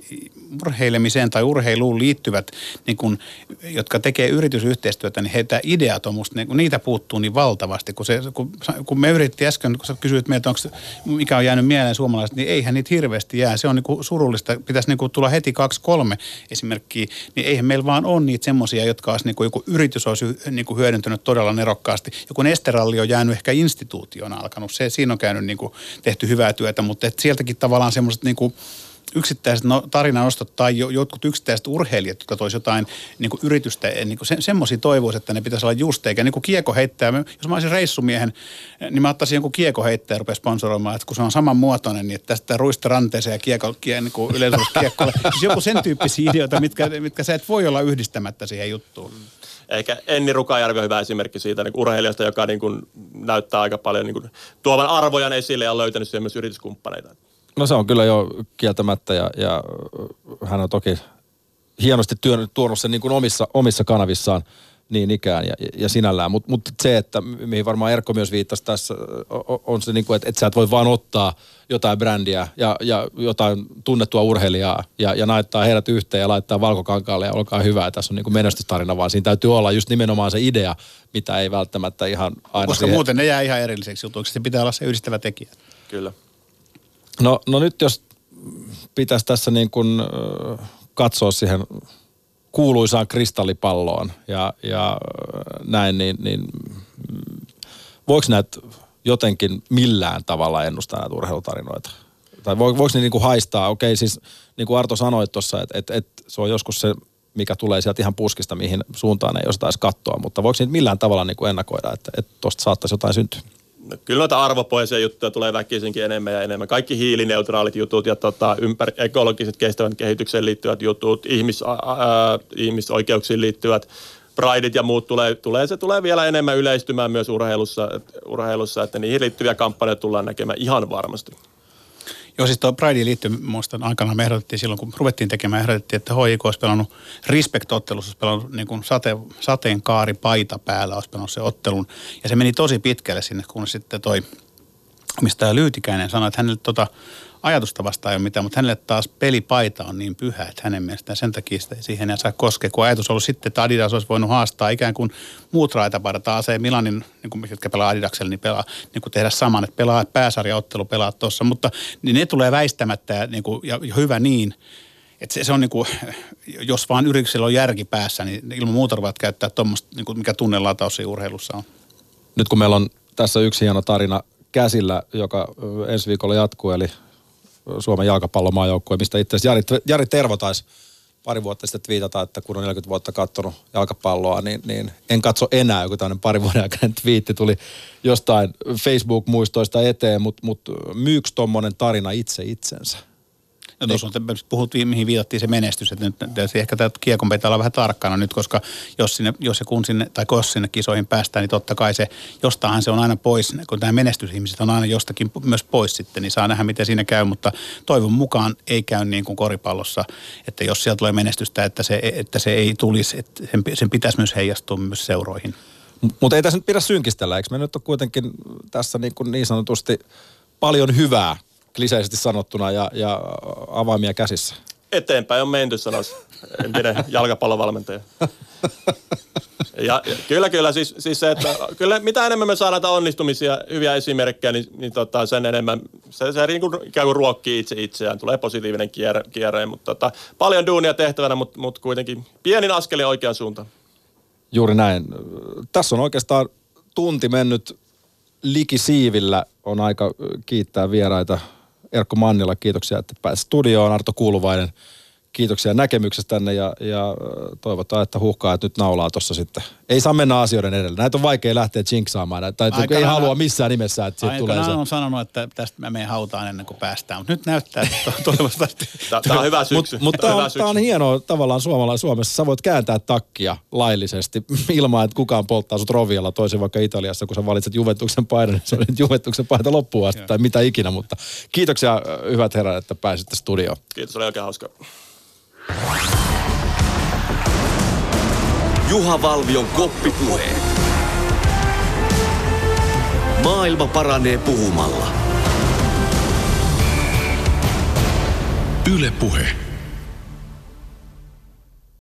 S4: urheilemiseen tai urheiluun liittyvät, niin kun, jotka tekee yritysyhteistyötä, niin heitä ideat on musta, niin kun niitä puuttuu niin valtavasti. Kun, se, kun, kun me yritettiin äsken, kun sä kysyit meiltä, onko, mikä on jäänyt mieleen suomalaiset, niin eihän niitä hirveästi jää. Se on niin surullista. Pitäisi niin tulla heti kaksi, kolme esimerkkiä. Niin eihän meillä vaan ole niitä semmoisia, jotka olisi niin kuin, joku yritys olisi niin kuin hyödyntänyt todella nerokkaasti. Joku Nesteralli on jäänyt ehkä instituutiona alkanut. Se, siinä on käynyt niin kuin, tehty hyvää työtä, mutta et sieltäkin tavallaan semmoiset niin kuin, yksittäiset no, tarinanostot tai jo, jotkut yksittäiset urheilijat, jotka toisivat jotain niin kuin yritystä, eh, niin kuin se, semmoisia toivoisi, että ne pitäisi olla just, eikä niin kuin kieko heittää. Jos mä olisin reissumiehen, niin mä ottaisin jonkun kieko heittää ja rupean sponsoroimaan, että kun se on saman muotoinen, niin että tästä ruista ranteeseen ja kiekko, kie, niin kuin kiekkolle. siis joku sen tyyppisiä ideoita, mitkä, mitkä sä et voi olla yhdistämättä siihen juttuun.
S5: Eikä Enni Rukajärvi on hyvä esimerkki siitä niin urheilijasta, joka niin kuin näyttää aika paljon niin kuin tuovan arvojan esille ja on löytänyt siihen myös yrityskumppaneita.
S3: No se on kyllä jo kieltämättä ja, ja hän on toki hienosti työn, tuonut sen niin kuin omissa, omissa kanavissaan niin ikään ja, ja sinällään. Mutta mut se, että mihin varmaan Erkko myös viittasi tässä, on se, niin kuin, että, että sä et voi vaan ottaa jotain brändiä ja, ja jotain tunnettua urheilijaa ja, ja naittaa heidät yhteen ja laittaa valkokankaalle ja olkaa hyvä. Tässä on niin kuin menestystarina, vaan siinä täytyy olla just nimenomaan se idea, mitä ei välttämättä ihan aina
S4: Koska siihen... muuten ne jää ihan erilliseksi jutuiksi. Se pitää olla se yhdistävä tekijä.
S5: Kyllä.
S3: No, no nyt jos pitäisi tässä niin kuin katsoa siihen kuuluisaan kristallipalloon ja, ja näin, niin, niin voiko näitä jotenkin millään tavalla ennustaa näitä urheilutarinoita? Tai voiko ne niin kuin haistaa? Okei, siis niin kuin Arto sanoi tuossa, että, että, että se on joskus se, mikä tulee sieltä ihan puskista, mihin suuntaan ei osataisi katsoa, mutta voiko niitä millään tavalla niin kuin ennakoida, että, että tuosta saattaisi jotain syntyä?
S5: No, kyllä noita arvopoisia juttuja tulee väkisinkin enemmän ja enemmän. Kaikki hiilineutraalit jutut ja tota, ympär, ekologiset kestävän kehitykseen liittyvät jutut, ihmis, ää, ihmisoikeuksiin liittyvät prideit ja muut tulee, tulee, se tulee vielä enemmän yleistymään myös urheilussa, urheilussa, että niihin liittyviä kampanjoita tullaan näkemään ihan varmasti.
S4: Joo, siis tuo Prideen liittyen muistan aikana me ehdotettiin silloin, kun ruvettiin tekemään, ehdotettiin, että HIK olisi pelannut Respect-ottelussa, olisi pelannut niin kuin sate, sateenkaari paita päällä, olisi pelannut se ottelun. Ja se meni tosi pitkälle sinne, kun sitten toi mistä Lyytikäinen sanoi, että hänelle tota, ajatusta vastaan ei ole mitään, mutta hänelle taas pelipaita on niin pyhä, että hänen mielestään sen takia sitä siihen ei saa koskea. Kun ajatus on ollut sitten, että Adidas olisi voinut haastaa ikään kuin muut raitapaidat, taas ei Milanin, niin kuin, jotka pelaa Adidaksella, niin, pelaa, niin kuin tehdä saman, että pelaa pääsarjaottelu, pelaa tuossa, mutta niin ne tulee väistämättä ja, niin kuin, ja, hyvä niin, että se, se on niin kuin, jos vaan yrityksellä on järki päässä, niin ilman muuta voit käyttää tuommoista, niin kuin mikä tunnelataus urheilussa on.
S3: Nyt kun meillä on tässä yksi hieno tarina käsillä, joka ensi viikolla jatkuu, eli Suomen jalkapallomaajoukkue, mistä itse asiassa Jari, Jari Tervo taisi pari vuotta sitten twiitata, että kun on 40 vuotta katsonut jalkapalloa, niin, niin en katso enää. Joku tämmöinen pari vuoden aikainen twiitti tuli jostain Facebook-muistoista eteen, mutta mut myyks tommonen tarina itse itsensä?
S4: No tuossa on, puhut, mihin viitattiin se menestys, että nyt ehkä tämä kiekon pitää olla vähän tarkkana nyt, koska jos, sinne, jos ja kun sinne, tai jos sinne kisoihin päästään, niin totta kai se, jostahan se on aina pois, kun tämä menestysihmiset on aina jostakin myös pois sitten, niin saa nähdä, miten siinä käy, mutta toivon mukaan ei käy niin kuin koripallossa, että jos sieltä tulee menestystä, että se, että se ei tulisi, että sen, sen pitäisi myös heijastua myös seuroihin.
S3: Mutta ei tässä nyt pidä synkistellä, eikö me nyt ole kuitenkin tässä niin, kuin niin sanotusti paljon hyvää kliseisesti sanottuna ja, ja avaimia käsissä?
S5: Eteenpäin on menty, sanoisi entinen jalkapallovalmentaja. Ja, ja kyllä, kyllä. Siis, siis se, että kyllä mitä enemmän me saadaan onnistumisia, hyviä esimerkkejä, niin, niin tota, sen enemmän se, se niin kuin, ikään kuin ruokkii itse itseään. Tulee positiivinen kierre, kierre mutta tota, paljon duunia tehtävänä, mutta, mutta kuitenkin pienin askeli oikeaan suuntaan.
S3: Juuri näin. Tässä on oikeastaan tunti mennyt likisiivillä. On aika kiittää vieraita Erkko Mannila, kiitoksia, että pääsit studioon. Arto Kuuluvainen, kiitoksia näkemyksestänne ja, ja toivotaan, että huhkaa, että nyt naulaa tuossa sitten. Ei saa mennä asioiden edelle. Näitä on vaikea lähteä jinksaamaan. Tai ei halua missään nimessä, että siitä tulee se.
S4: on sanonut, että tästä mä menen hautaan ennen kuin päästään. Mutta nyt näyttää, että toivottavasti.
S5: Tämä on hyvä syksy.
S3: Mutta mut tämä on, tää on hienoa tavallaan suomalaisessa Suomessa. Sä voit kääntää takkia laillisesti ilman, että kukaan polttaa sut rovialla toisen vaikka Italiassa, kun sä valitset Juventuksen paidan, niin se on Juventuksen paita loppuun asti tai mitä ikinä. Mutta kiitoksia hyvät herrat, että pääsitte studioon.
S5: Kiitos, oli oikein hauska.
S1: Juha Valvion koppipuheet. Maailma paranee puhumalla.
S2: Yle Puhe.